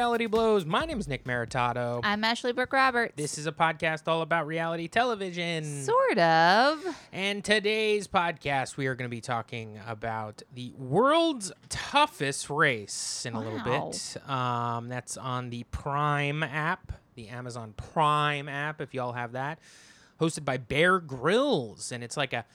Reality Blows. My name is Nick Maritato. I'm Ashley Brooke Roberts. This is a podcast all about reality television. sort of. And today's podcast, we are going to be talking about the world's toughest race in a little bit. Um, that's on the Prime app, the Amazon Prime app, if y'all have that, hosted by Bear Grylls, and it's like a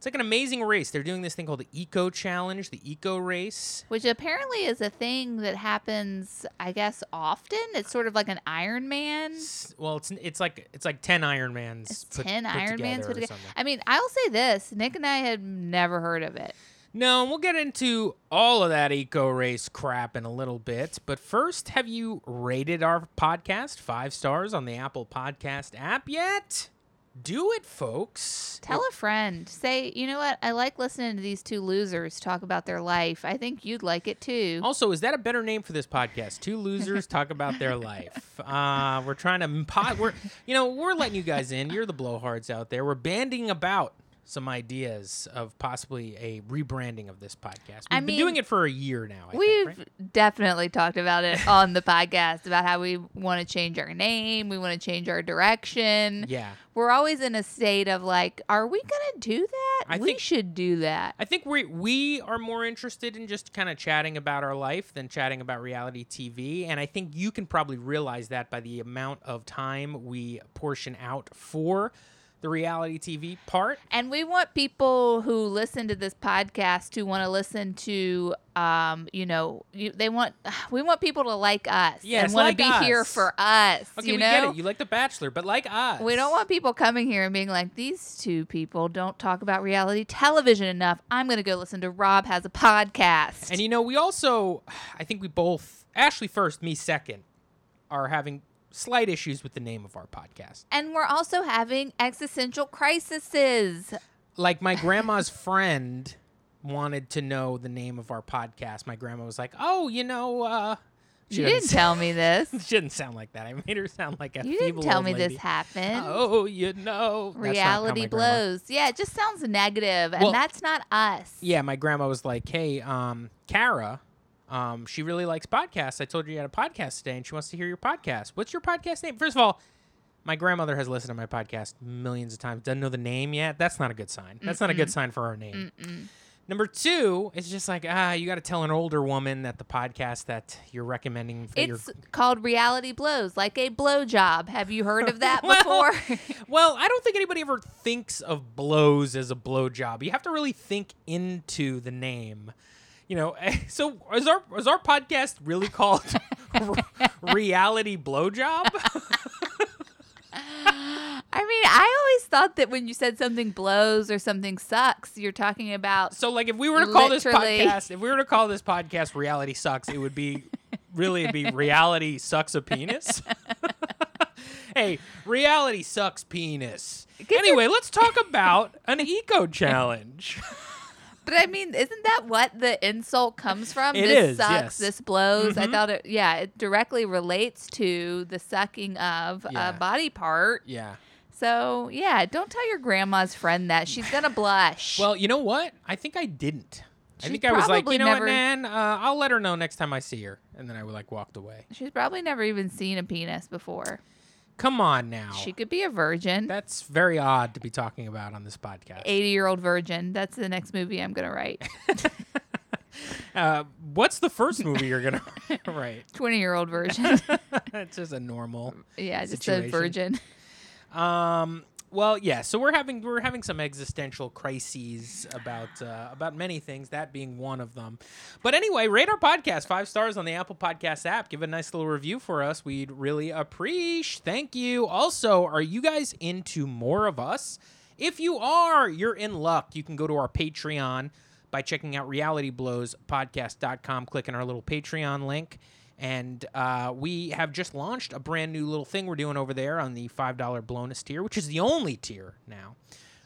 it's like an amazing race. They're doing this thing called the Eco Challenge, the Eco Race. Which apparently is a thing that happens, I guess, often. It's sort of like an Iron Man. S- Well, it's it's like it's like ten Ironmans. It's put, 10 put Iron Mans together put or together. something. I mean, I'll say this Nick and I had never heard of it. No, and we'll get into all of that eco race crap in a little bit. But first, have you rated our podcast five stars on the Apple Podcast app yet? Do it, folks. Tell a friend. Say, you know what? I like listening to these two losers talk about their life. I think you'd like it too. Also, is that a better name for this podcast? Two losers talk about their life. Uh, we're trying to, pod, we're, you know, we're letting you guys in. You're the blowhards out there. We're banding about some ideas of possibly a rebranding of this podcast. We've I been mean, doing it for a year now. I We've right? definitely talked about it on the podcast about how we want to change our name, we want to change our direction. yeah. We're always in a state of like, are we going to do that? I we think- should do that. I think we we are more interested in just kind of chatting about our life than chatting about reality TV, and I think you can probably realize that by the amount of time we portion out for the reality TV part. And we want people who listen to this podcast to want to listen to, um, you know, you, they want we want people to like us Yes, and want like to be here for us. Okay, you we know, get it. You like The Bachelor, but like us, we don't want people coming here and being like, these two people don't talk about reality television enough. I'm going to go listen to Rob has a podcast. And you know, we also, I think we both, Ashley first, me second, are having slight issues with the name of our podcast. and we're also having existential crises. like my grandma's friend wanted to know the name of our podcast. My grandma was like, "Oh, you know, uh, she You didn't tell me this. She didn't sound like that. I made her sound like a You feeble didn't tell me lady. this happened. Oh, you know, That's not how Reality my grandma- blows. Yeah, it just sounds negative, and Well- that's not us. Yeah, my grandma was like, "Hey, um, Kara, um, she really likes podcasts. I told her you had a podcast today, and she wants to hear your podcast. What's your podcast name? First of all." My grandmother has listened to my podcast millions of times. Doesn't know the name yet. That's not a good sign. That's not a good sign for our name. Number two, it's just like ah, you got to tell an older woman that the podcast that you're recommending. For your, It's called Reality Blows, like a blow job. Have you heard of that Well, before? well, I don't think anybody ever thinks of blows as a blowjob. You have to really think into the name. You know, so is our is our podcast really called Reality Blowjob? I mean, I always thought that when you said something blows or something sucks, you're talking about. So, like, if we were to call this podcast, if we were to call this podcast "Reality Sucks," it would be really it'd be "Reality Sucks a Penis." hey, reality sucks penis. Get Anyway, let's talk about an eco challenge. But I mean, isn't that what the insult comes from? It this is, sucks, yes. this blows. I Mhm. thought it, yeah, it directly relates to the sucking of Yeah. a body part. yeah. So, yeah, don't tell your grandma's friend that. She's to blush. Well, you know what? I think I didn't. I think I was like, you know never- what, Nan? Uh, I'll let her know next time I see her, and then I would like walked away. She's probably never even seen a penis before. Come on now. She could be a virgin. That's very odd to be talking about on this podcast. 80 year old virgin. That's the next movie I'm going to write. Uh, what's the first movie you're gonna write? 20 year old virgin. it's just a normal. yeah, just Situation. a virgin. Um. Well, yeah. So we're having we're having some existential crises about uh, about many things. That being one of them. But anyway, rate our podcast five stars on the Apple Podcast app. Give a nice little review for us. We'd really appreciate. Thank you. Also, are you guys into more of us? If you are, you're in luck. You can go to our Patreon by checking out realityblowspodcast.com, clicking our little Patreon link. And uh, we have just launched a brand new little thing we're doing over there on the $5 bonus tier, which is the only tier now.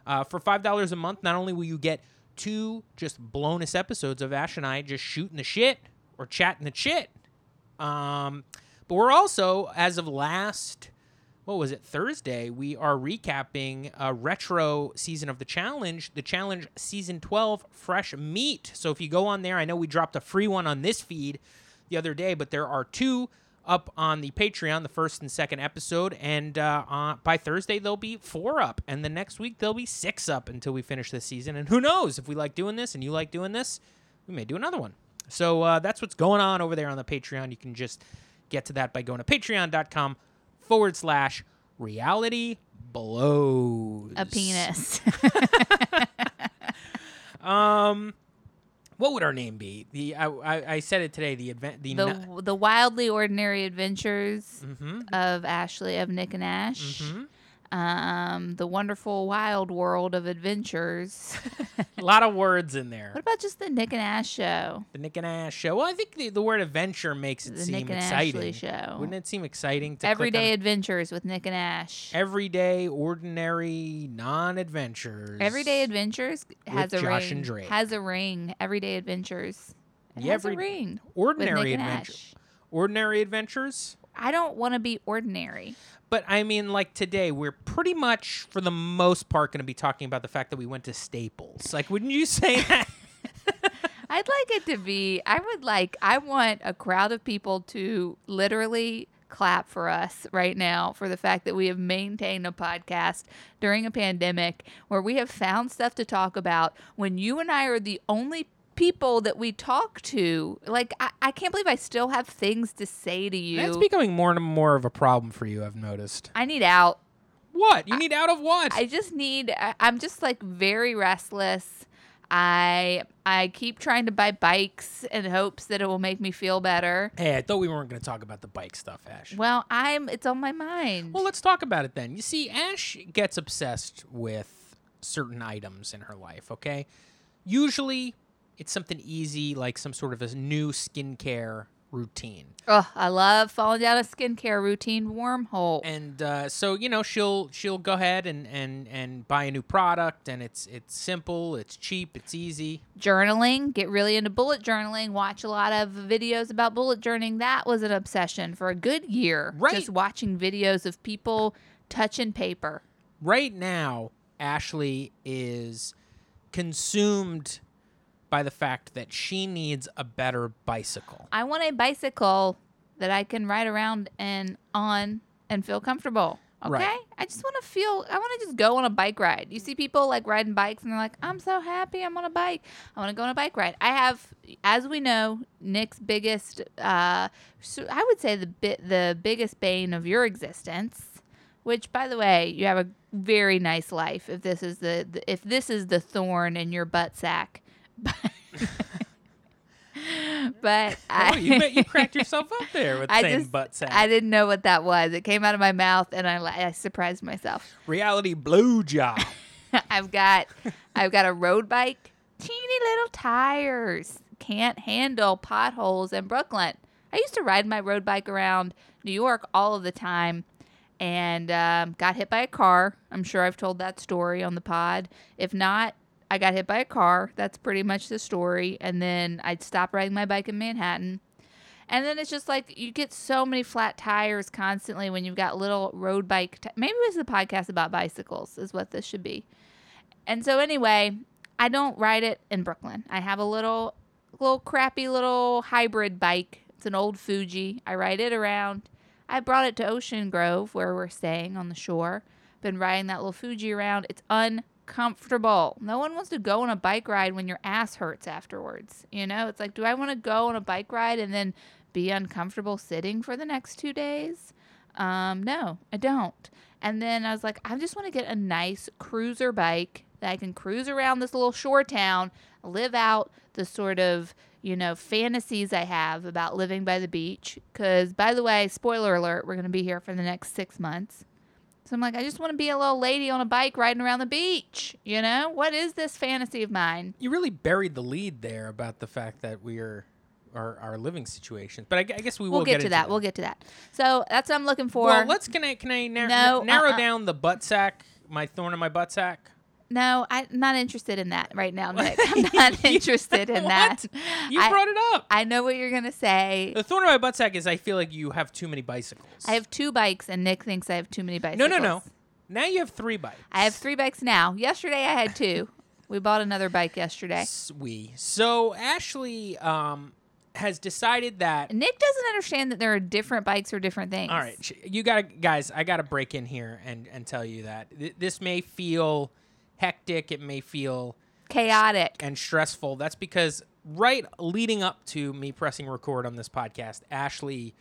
Uh, for $5 a month, not only will you get two just bonus episodes of Ash and I just shooting the shit or chatting the shit, um, but we're also, as of last, what was it, Thursday, we are recapping a retro season of the challenge, the challenge season 12 fresh meat. So if you go on there, I know we dropped a free one on this feed. The other day, but there are two up on the Patreon, the first and second episode, and uh, uh, by Thursday there'll be four up, and the next week there'll be six up until we finish this season. And who knows if we like doing this and you like doing this, we may do another one. So uh, that's what's going on over there on the Patreon. You can just get to that by going to patreon.com forward slash reality blows. A penis. Um, what would our name be? The I, I, I said it today. The advent the, the the wildly ordinary adventures Mhm. of Ashley of Nick and Ash. Mhm. Um, the wonderful wild world of adventures. a lot of words in there. what about just the Nick and Ash show? The Nick and Ash show. Well, I think the, the word adventure makes it The seem Nick and exciting. Ashley show. Wouldn't it seem exciting to Everyday adventures with Nick and Ash. everyday, ordinary, non-adventures? Everyday Adventures has a Josh ring. and Drake. Has a ring. Everyday Adventures. It Yeah, has every- a ring. ordinary Nick and adventure. Ash. Ordinary adventures. I don't want to be ordinary. But I mean, like today, we're pretty much, for the most part, going to be talking about the fact that we went to Staples. Like, wouldn't you say that? I'd like it to be. I would like. I want a crowd of people to literally clap for us right now for the fact that we have maintained a podcast during a pandemic where we have found stuff to talk about when you and I are the only people that we talk to. Like, I, I can't believe I still have things to say to you. That's becoming more and more of a problem for you. I've noticed. I need out. What? You need out of what? I just need. I- I'm just like very restless. I I keep trying to buy bikes in hopes that it will make me feel better. hey, I thought we weren't going to talk about the bike stuff, Ash. Well, I'm. It's on my mind. Well, let's talk about it then. You see, Ash gets obsessed with certain items in her life, okay? Usually, it's something easy, like some sort of a new skincare routine. Oh, I love falling down a skincare routine wormhole. And uh, so, you know, she'll she'll go ahead and, and, and buy a new product, and it's it's simple, it's cheap, it's easy. journaling, get really into bullet journaling, watch a lot of videos about bullet journaling. That was an obsession for a good year. Right. Just watching videos of people touching paper. right now, Ashley is consumed by the fact that she needs a better bicycle. I want a bicycle that I can ride around and on and feel comfortable. Okay? Right. I just want to feel I want to just go on a bike ride. You see people like riding bikes and they're like, "I'm so happy I'm on a bike. I want to go on a bike ride." I have as we know, Nick's biggest uh so I would say the bit the biggest bane of your existence, which by the way, you have a very nice life if this is the, the if this is the thorn in your butt sack. but I oh, you bet you cracked yourself up there with I saying just- butt sack. I didn't know what that was. It came out of my mouth, and I, I surprised myself. Reality blue job. I've got, I've got a road bike, teeny little tires, can't handle potholes in Brooklyn. I used to ride my road bike around New York all of the time, and um, got hit by a car. I'm sure I've told that story on the pod. If not, I got hit by a car. That's pretty much the story. And then I'd stop riding my bike in Manhattan. And then it's just like you get so many flat tires constantly when you've got little road bike. T- Maybe this is a podcast about bicycles, is what this should be. And so anyway, I don't ride it in Brooklyn. I have a little, little crappy little hybrid bike. It's an old Fuji. I ride it around. I brought it to Ocean Grove where we're staying on the shore. Been riding that little Fuji around. It's uncomfortable. No one wants to go on a bike ride when your ass hurts afterwards. You know, it's like, do I want to go on a bike ride and then be uncomfortable sitting for the next two days? Um, no, I don't. And then I was like, I just want to get a nice cruiser bike that I can cruise around this little shore town, live out the sort of, you know, fantasies I have about living by the beach. Because, by the way, spoiler alert, we're going to be here for the next six months. I'm like, I just want to be a little lady on a bike riding around the beach. You know, what is this fantasy of mine? you really buried the lead there about the fact that we are our, our living situations. But I, I guess we We'll will get, into to that. We'll get to that. So that's what I'm looking for. Well, let's can I can I nar- No, narrow uh-uh. down the butt sack, my thorn in my butt sack. No, I'm not interested in that right now, Nick. I'm not interested in that. You I- brought it up. I know what you're gonna say. The thorn in my butt sack is I feel like you have too many bicycles. I have two bikes, and Nick thinks I have too many bicycles. no, no. No. Now you have three bikes. I have three bikes now. Yesterday I had two. We bought another bike yesterday. We so Ashley um has decided that Nick doesn't understand that there are different bikes or different things. All right, you got to guys. I got to break in here and and tell you that th- this may feel hectic. It may feel Chaotic. and stressful. That's because right leading up to me pressing record on this podcast, Ashley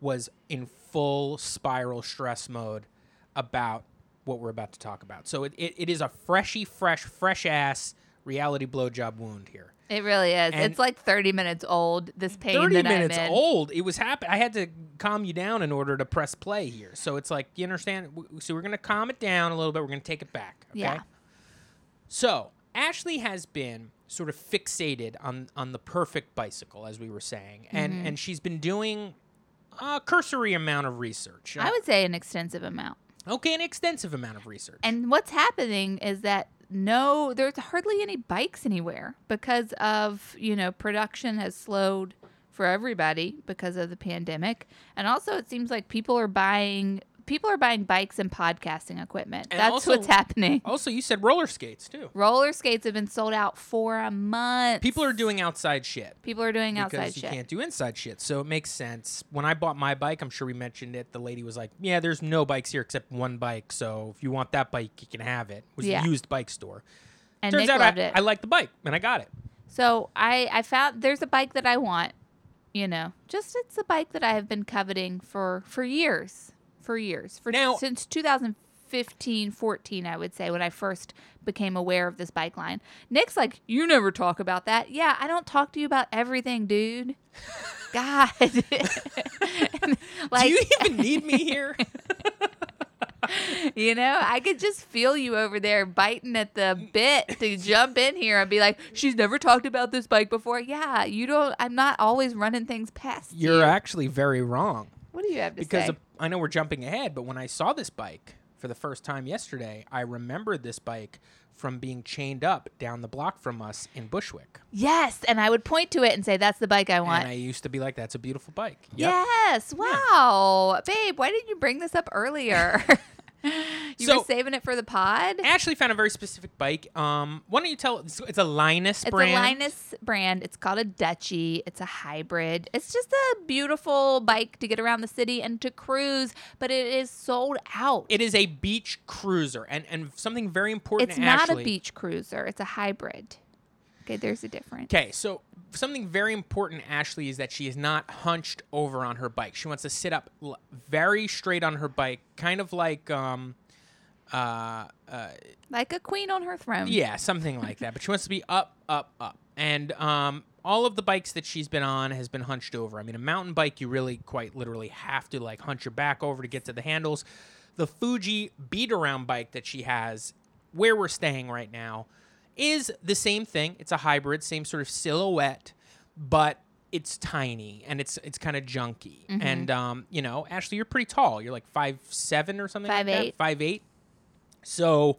was in full spiral stress mode about what we're about to talk about. So it, it, it is a freshy, fresh, fresh ass reality blowjob wound here. It really is. And- it's like 30 minutes old, this pain 30 that minutes old. It was happy. I had to calm you down in order to press play here. So it's like, you understand? So we're going to calm it down a little bit. We're going to take it back. Okay? Yeah. So Ashley has been sort of fixated on on the perfect bicycle, as we were saying, and Mm-hmm. and she's been doing a cursory amount of research. I would say an extensive amount. okay, an extensive amount of research. And what's happening is that no, there's hardly any bikes anywhere because of, you know, production has slowed for everybody because of the pandemic. And also it seems like people are buying people are buying bikes and podcasting equipment. And That's also- what's happening. also, you said roller skates too. Roller skates have been sold out for a month. People are doing outside shit. people are doing outside shit because outside you shit. can't do inside shit. So it makes sense. When I bought my bike, I'm sure we mentioned it. The lady was like, "Yeah, there's no bikes here except one bike. So if you want that bike, you can have it." It was Yeah. a used bike store. And Turns Nick out loved I, it. I like the bike and I got it. So I I found there's a bike that I want, you know. Just it's a bike that I have been coveting for for years. For years. For Now- since 2015, 14, I would say when I first became aware of this bike line. Nick's like, "You never talk about that." Yeah, I don't talk to you about everything, dude. God. like do you even need me here? You know, I could just feel you over there biting at the bit to jump in here and be like, "She's never talked about this bike before." Yeah, you don't. I'm not always running things past You're you. actually very wrong. What do you have to Because say? of, I know we're jumping ahead, but when I saw this bike for the first time yesterday, I remembered this bike from being chained up down the block from us in Bushwick. yes, and I would point to it and say, "That's the bike I want." And I used to be like, "That's a beautiful bike." Yep. Yes. Wow, babe. Why didn't you bring this up earlier? you So- were saving it for the pod. I actually found a very specific bike. Um, why don't you tell? It's, it's a Linus It's brand. It's a Linus brand. It's called a Dutchi. It's a hybrid. It's just a beautiful bike to get around the city and to cruise, but it is sold out. It is a beach cruiser, and and something very important. it's not Ashley, a beach cruiser. It's a hybrid. Okay, there's a difference. Okay, so something very important, Ashley, is that she is not hunched over on her bike. She wants to sit up l- very straight on her bike, kind of like um, uh, uh, Like a queen on her throne. yeah, something like that. But she wants to be up, up, up. And um, all of the bikes that she's been on has been hunched over. I mean, a mountain bike, you really quite literally have to like hunch your back over to get to the handles. The Fuji beat around bike that she has, where we're staying right now, is the same thing. It's a hybrid, same sort of silhouette, but it's tiny and it's it's kind of junky. And um, you know, Ashley, you're pretty tall. You're like five seven or something. like that? Five eight. So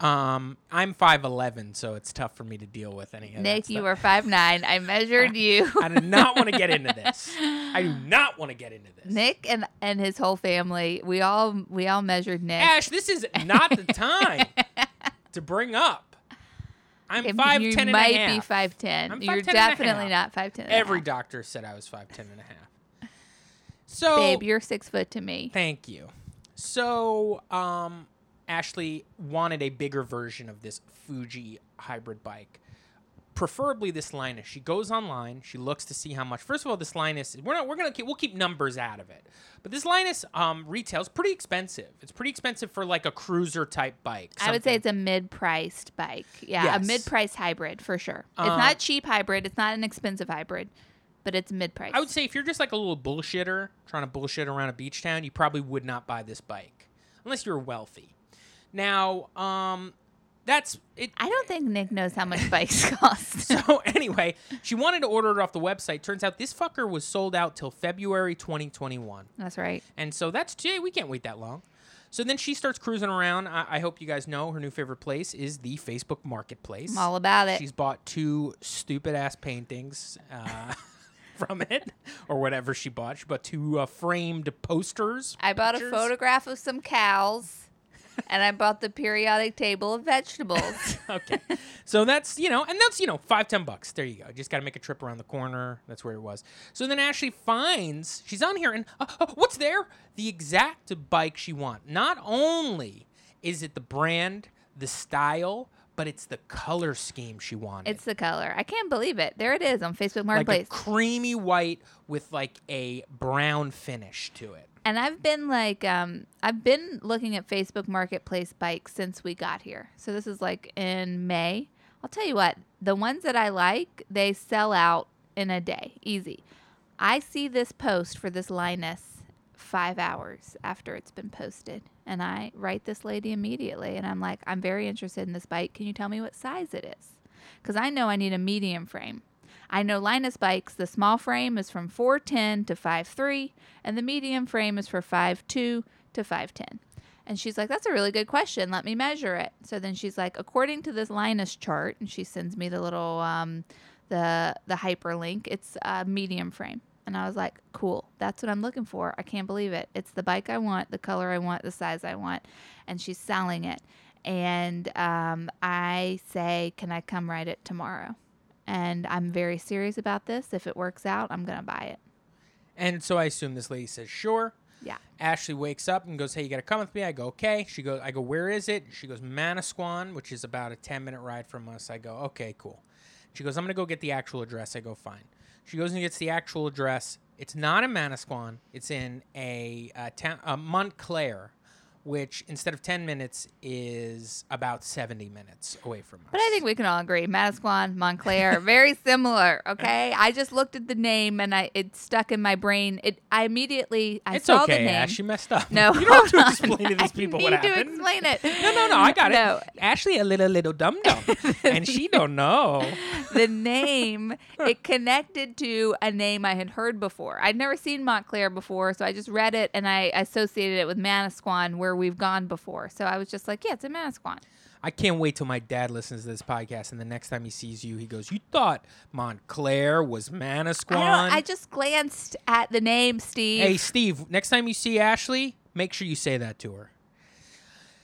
um, I'm 5'11, so it's tough for me to deal with any of that Nick, you were five nine. I measured you. I do not want to get into this. I do not want to get into this. Nick and and his whole family. We all we all measured Nick. Ash, this is not the time to bring up. I'm If five you ten and a might be five ten. I'm You're 5'10" and a definitely half. not five ten. Every doctor said I was five ten and a half. So babe, you're six foot to me. Thank you. So, um, Ashley wanted a bigger version of this Fuji hybrid bike, preferably this Linus. She goes online. She looks to see how much. First of all, this Linus. We're not. We're gonna. Keep, we'll keep numbers out of it. But this Linus um, retails pretty expensive. It's pretty expensive for like a cruiser type bike. I would say it's a mid-priced bike. Yeah, Yes. a mid-priced hybrid for sure. It's Uh, not cheap hybrid. It's not an expensive hybrid, but it's mid-priced. I would say if you're just like a little bullshitter trying to bullshit around a beach town, you probably would not buy this bike unless you're wealthy. Now, um, that's it. I don't think Nick knows how much bikes cost. So anyway, she wanted to order it off the website. Turns out this fucker was sold out till February 2021, That's right. and so that's today. We can't wait that long. So then she starts cruising around. I, I hope you guys know her new favorite place is the Facebook Marketplace. I'm all about it. She's bought two stupid ass paintings uh, from it, or whatever she bought. She bought two uh, framed posters. I bought a photograph of some cows. And I bought the periodic table of vegetables. okay. So that's, you know, and that's, you know, five, ten bucks. There you go. Just got to make a trip around the corner. That's where it was. So then Ashley finds, she's on here and uh, uh, what's there? The exact bike she wants. Not only is it the brand, the style, but it's the color scheme she wanted. it's the color. I can't believe it. There it is on Facebook like a Marketplace. creamy white with like a brown finish to it. And I've been like, um, I've been looking at Facebook Marketplace bikes since we got here. So this is like in May. I'll tell you what, the ones that I like, they sell out in a day, easy. I see this post for this Linus five hours after it's been posted. And I write this lady immediately. And I'm like, I'm very interested in this bike. Can you tell me what size it is? Because I know I need a medium frame. I know Linus bikes, the small frame is from 410 to 5'3, and the medium frame is for 5'2 to 5'10. And she's like, That's a really good question. Let me measure it. So then she's like, According to this Linus chart, and she sends me the little, um, the, the hyperlink, it's a medium frame. And I was like, Cool. That's what I'm looking for. I can't believe it. It's the bike I want, the color I want, the size I want. And she's selling it. And um, I say, Can I come ride it tomorrow? And I'm very serious about this. If it works out, I'm gonna buy it. And so I assume this lady says, sure. Yeah. Ashley wakes up and goes, "Hey, you gotta come with me." I go, "Okay." She goes, "I go, where is it?" She goes, "Manasquan," which is about a ten minute ride from us. I go, "Okay, cool." She goes, "I'm gonna go get the actual address." I go, "Fine." She goes and gets the actual address. It's not in Manasquan. It's in a uh, town, uh, Montclair, which instead of ten minutes is about seventy minutes away from us. But I think we can all agree, Manasquan, Montclair, very similar. Okay, I just looked at the name and I it stuck in my brain. It I immediately I it's saw okay, the name. Ash. You messed up. No, you don't have to hold on. explain to these people I what need to happened. explain it. No, no, no. I got No. it. Ashley, a little little dum dum, and she don't know. the name it connected to a name I had heard before. I'd never seen Montclair before, so I just read it and I associated it with Manasquan, where we've gone before. So I was just like, yeah, it's in Manasquan. I can't wait till my dad listens to this podcast, and the next time he sees you, he goes, "You thought Montclair was Manasquan?" I. I just glanced at the name, Steve. hey, Steve. Next time you see Ashley, make sure you say that to her.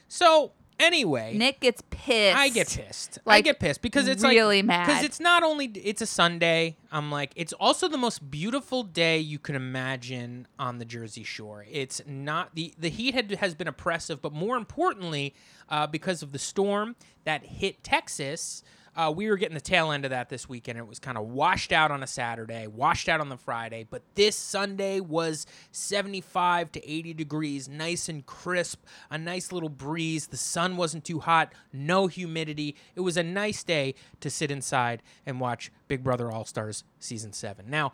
So anyway, Nick gets pissed. I get pissed. I get pissed because it's really like, mad. Because it's not only it's a Sunday. I'm like it's also the most beautiful day you can imagine on the Jersey Shore. It's not the the heat had, has been oppressive, but more importantly, uh, because of the storm that hit Texas. Uh, we were getting the tail end of that this weekend. It was kind of washed out on a Saturday, washed out on the Friday, but this Sunday was 75 to 80 degrees, nice and crisp, a nice little breeze. The sun wasn't too hot, no humidity. It was a nice day to sit inside and watch Big Brother All Stars season 7. Now,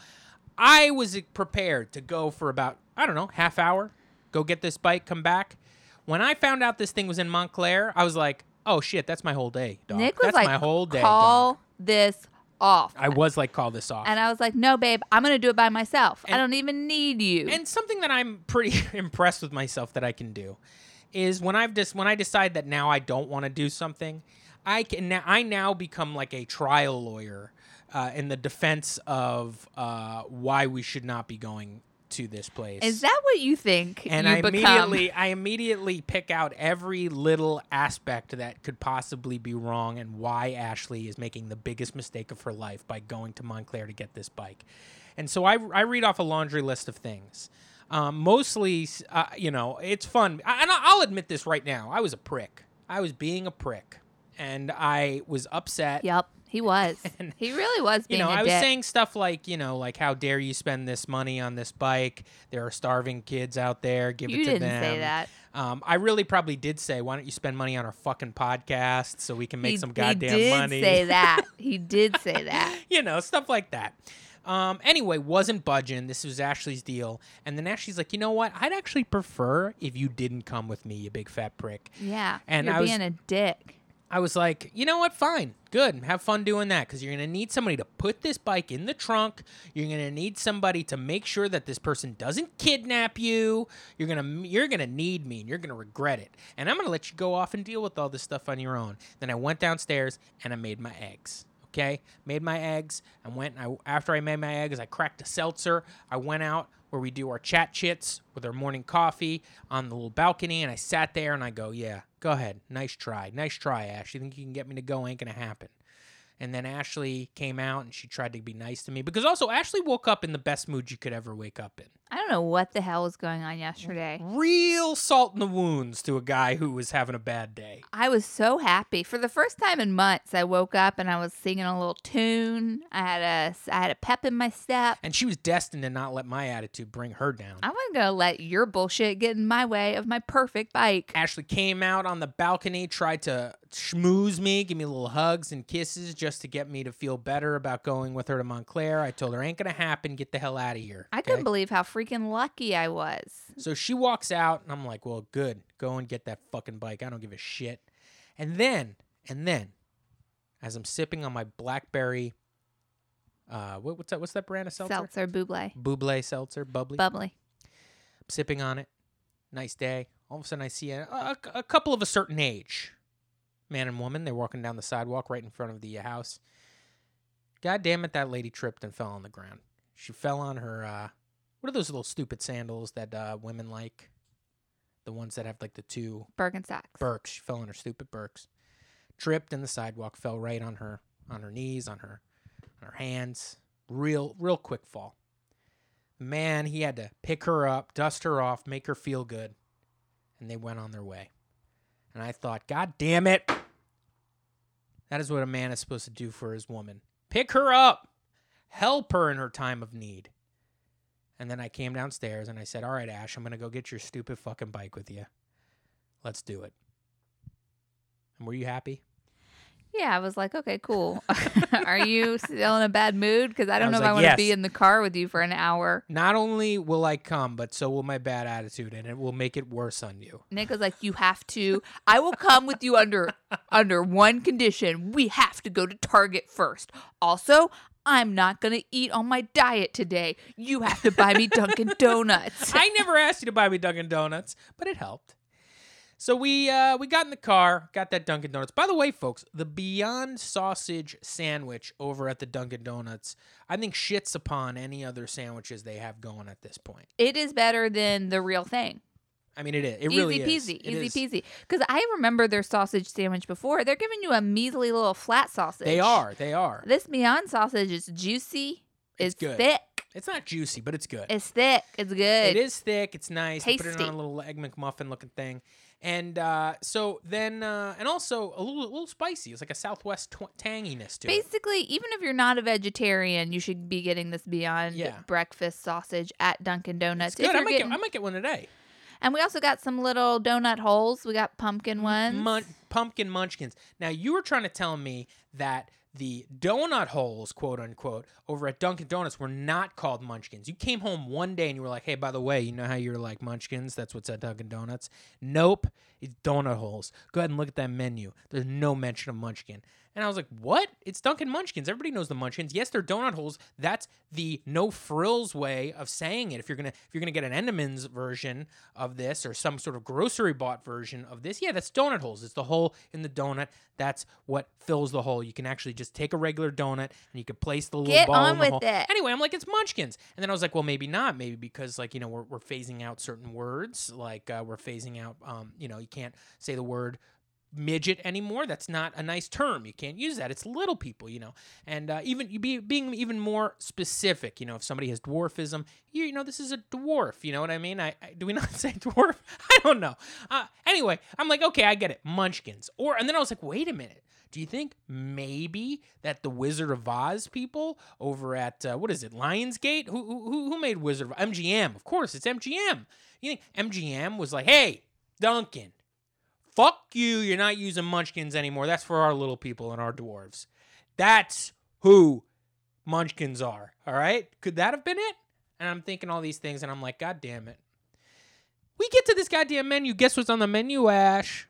I was prepared to go for about, I don't know, half hour, go get this bike, come back. When I found out this thing was in Montclair, I was like, "Oh shit, that's my whole day, dog. Nick was that's like, my whole day." call dog." this off. I was like, "Call this off." and I was like, no, babe, I'm gonna do it by myself. I don't even need you. And something that I'm pretty impressed with myself that I can do is when I've just when I decide that now I don't want to do something, I can now I now become like a trial lawyer uh, in the defense of uh, why we should not be going to this place. Is that what you think? and you I become? immediately I immediately pick out every little aspect that could possibly be wrong and why Ashley is making the biggest mistake of her life by going to Montclair to get this bike. And so I, I read off a laundry list of things. Um, mostly, uh, you know, it's fun. I, and I'll admit this right now. I was a prick. I was being a prick. And I was upset. Yep, he was. And, he really was You know, a I was dick. saying stuff like, you know, like how dare you spend this money on this bike? There are starving kids out there. Give you it to didn't them. say that. Um, I really probably did say, why don't you spend money on our fucking podcast so we can make he, some he goddamn did money? say that. He did say that. you know, stuff like that. Um, anyway, wasn't budging. This was Ashley's deal. And then Ashley's like, you know what? I'd actually prefer if you didn't come with me, you big fat prick. Yeah, And you're I was- being a dick. I was like, you know what? Fine. Good. Have fun doing that because you're going to need somebody to put this bike in the trunk. You're going to need somebody to make sure that this person doesn't kidnap you. You're going to you're going to need me and you're going to regret it. And I'm going to let you go off and deal with all this stuff on your own. Then I went downstairs and I made my eggs. Okay, made my eggs. I went. And I after I made my eggs, I cracked a seltzer. I went out where we do our chat chits with our morning coffee on the little balcony, and I sat there and I go, "Yeah, go ahead, nice try, nice try, Ash. You think you can get me to go? Ain't gonna happen." And then Ashley came out and she tried to be nice to me because also Ashley woke up in the best mood you could ever wake up in. I don't know what the hell was going on yesterday. Real salt in the wounds to a guy who was having a bad day. I was so happy. For the first time in months, I woke up and I was singing a little tune. I had a I had a pep in my step. And she was destined to not let my attitude bring her down. I wasn't gonna let your bullshit get in my way of my perfect bike. Ashley came out on the balcony, tried to schmooze me, give me little hugs and kisses just to get me to feel better about going with her to Montclair. I told her, ain't gonna happen. Get the hell out of here. I okay? couldn't believe how freaking lucky I was. So she walks out, and I'm like, well, good. Go and get that fucking bike. I don't give a shit. And then, and then, as I'm sipping on my blackberry, uh, what, what's that? What's that brand of seltzer? Seltzer, bubly, Bubly seltzer, bubbly. bubbly. I'm sipping on it. Nice day. All of a sudden, I see a, a, a couple of a certain age, man and woman. They're walking down the sidewalk right in front of the uh, house. God damn it, that lady tripped and fell on the ground. She fell on her. Uh, what are those little stupid sandals that uh, women like? The ones that have like the two Birkenstocks. Birks. She fell on her stupid Birks. Tripped in the sidewalk, fell right on her on her knees, on her on her hands. Real real quick fall. Man, he had to pick her up, dust her off, make her feel good, and they went on their way. And I thought, God damn it. That is what a man is supposed to do for his woman. Pick her up. Help her in her time of need. And then I came downstairs and I said, All right, Ash, I'm going to go get your stupid fucking bike with you. Let's do it. And were you happy? Yeah, I was like, okay, cool. Are you still in a bad mood? Because I don't I know if I want to yes. be in the car with you for an hour. Not only will I come, but so will my bad attitude, and it will make it worse on you. Nick was like, "You have to. I will come with you under under one condition. We have to go to Target first. Also, I'm not gonna eat on my diet today. You have to buy me Dunkin' Donuts." I never asked you to buy me Dunkin' Donuts, but it helped. So we uh, we got in the car, got that Dunkin' Donuts. By the way, folks, the Beyond Sausage sandwich over at the Dunkin' Donuts, I think shits upon any other sandwiches they have going at this point. It is better than the real thing. I mean, it is. It easy really peasy, is. It easy is. peasy. Because I remember their sausage sandwich before. They're giving you a measly little flat sausage. They are. They are. This Beyond sausage is juicy. It's It's, good. thick. It's not juicy, but it's good. It's thick. It's good. It is thick. It's nice. They put it on a little egg McMuffin looking thing, and uh, so then uh, and also a little a little spicy. It's like a Southwest tw- tanginess to it. Basically, even if you're not a vegetarian, you should be getting this Beyond Yeah. breakfast sausage at Dunkin' Donuts. It's If good. I you're might getting- get I might get one today. and we also got some little donut holes. We got pumpkin ones. Mun- pumpkin munchkins. Now you were trying to tell me that the donut holes, quote unquote, over at Dunkin' Donuts were not called munchkins. You came home one day and you were like, "Hey, by the way, you know how you're like munchkins? That's what's at Dunkin' Donuts." Nope, it's donut holes. Go ahead and look at that menu. There's no mention of munchkin. And I was like, "What? It's Dunkin' Munchkins. Everybody knows the munchkins. Yes, they're donut holes. That's the no frills way of saying it. If you're gonna if you're gonna get an Entenmann's version of this or some sort of grocery bought version of this, yeah, that's donut holes. It's the hole in the donut. That's what fills the hole. You can actually just take a regular donut and you can place the little Get ball on in the with hole. it. Anyway, I'm like, it's Munchkins. And then I was like, well, maybe not. Maybe because like you know we're we're phasing out certain words. Like uh, we're phasing out. Um, you know, you can't say the word midget anymore. That's not a nice term. You can't use that. It's little people, you know. And uh, even you be being even more specific. You know, if somebody has dwarfism, you, you know, this is a dwarf. You know what I mean? I, I do we not say dwarf? I don't know. Uh, anyway, I'm like, okay, I get it. Munchkins. Or and then I was like, wait a minute. Do you think maybe that the Wizard of Oz people over at uh, what is it, Lionsgate? Who who who made Wizard of MGM? Of course, it's MGM. You think MGM was like, hey, Dunkin', fuck you, you're not using munchkins anymore. That's for our little people and our dwarves. That's who munchkins are. All right? Could that have been it? And I'm thinking all these things and I'm like, God damn it. We get to this goddamn menu. Guess what's on the menu, Ash?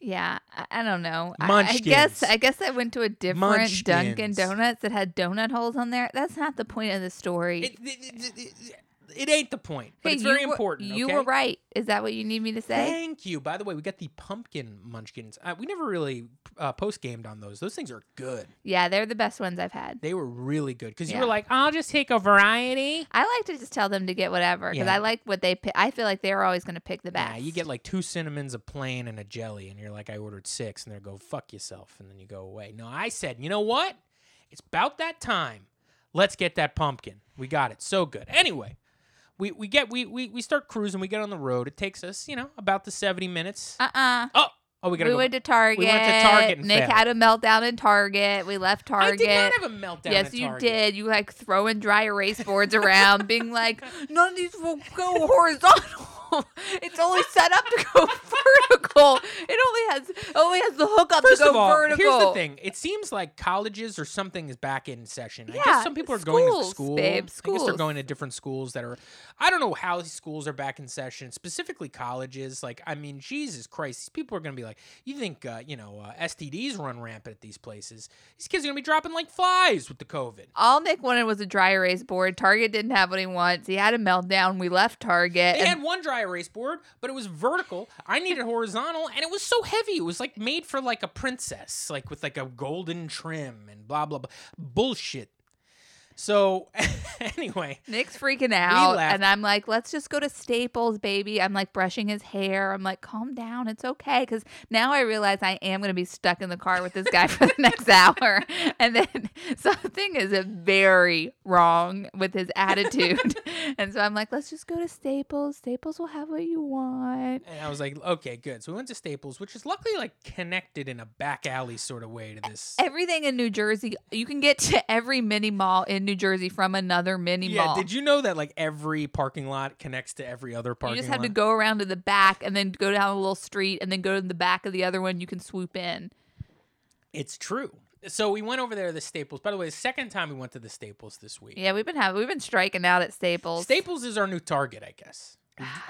Yeah, I, I don't know. I, I Munchkins. guess I guess I went to a different Dunkin' Donuts that had donut holes on there. That's not the point of the story. It- it- it- it- ain't the point, but Okay, it's very were- important. You okay? were right. Is that what you need me to say? Thank you. By the way, we got the pumpkin munchkins. Uh, we never really uh, post gamed on those. Those things are good. Yeah, they're the best ones I've had. They were really good because you were like, I'll just take a variety. I like to just tell them to get whatever because Yeah. I like what they pick. I feel like they're always going to pick the best. Yeah, you get like two cinnamons, a plain, and a jelly, and you're like, I ordered six, and they go, fuck yourself, and then you go away. No, I said, you know what? It's about that time. Let's get that pumpkin. We got it. So good. Anyway, we, we get we, we we start cruising. We get on the road. It takes us, you know, about the seventy minutes. Uh uh Oh, oh, we gotta We go. went to Target. We went to Target Nick failed. had a meltdown in Target. We left Target. I did not have a meltdown. Yes, you Target. did. You like throwing dry erase boards around, being like, "None of these will go horizontal. it's only set up to go vertical. It only has only has the hookup First to go of all, vertical." here's the thing. It seems like colleges or something is back in session. I guess some people are going to school. babe, I guess they're going to different schools that are. I don't know how these schools are back in session, specifically colleges. Like, I mean, Jesus Christ, these people are going to be like, you think, uh, you know, uh, STDs run rampant at these places? These kids are going to be dropping like flies with the COVID. All Nick wanted was a dry erase board. Target didn't have what he wants. He had a meltdown. We left Target. They and had one dry erase board, but it was vertical. I needed horizontal, and it was so heavy. It was like made for like a princess, like with like a golden trim and blah blah blah. Bullshit. So anyway, Nick's freaking out, and I'm like, "Let's just go to Staples, baby." I'm like brushing his hair. I'm like, "Calm down, it's okay." Because now I realize I am going to be stuck in the car with this guy for the next hour, and then something is very wrong with his attitude, and so I'm like, "Let's just go to Staples. Staples will have what you want." and I was like, okay, good. So we went to Staples, which is luckily like connected in a back alley sort of way to this. Everything in New Jersey, you can get to every mini mall in New Jersey from another mini Yeah, mall. did you know that like every parking lot connects to every other parking lot? You just lot? have to go around to the back and then go down a little street and then go to the back of the other one. You can swoop in. It's true. So we went over there to the Staples. By the way, the second time we went to the Staples this week. Yeah, we've been having we've been striking out at Staples. Staples is our new target, I guess.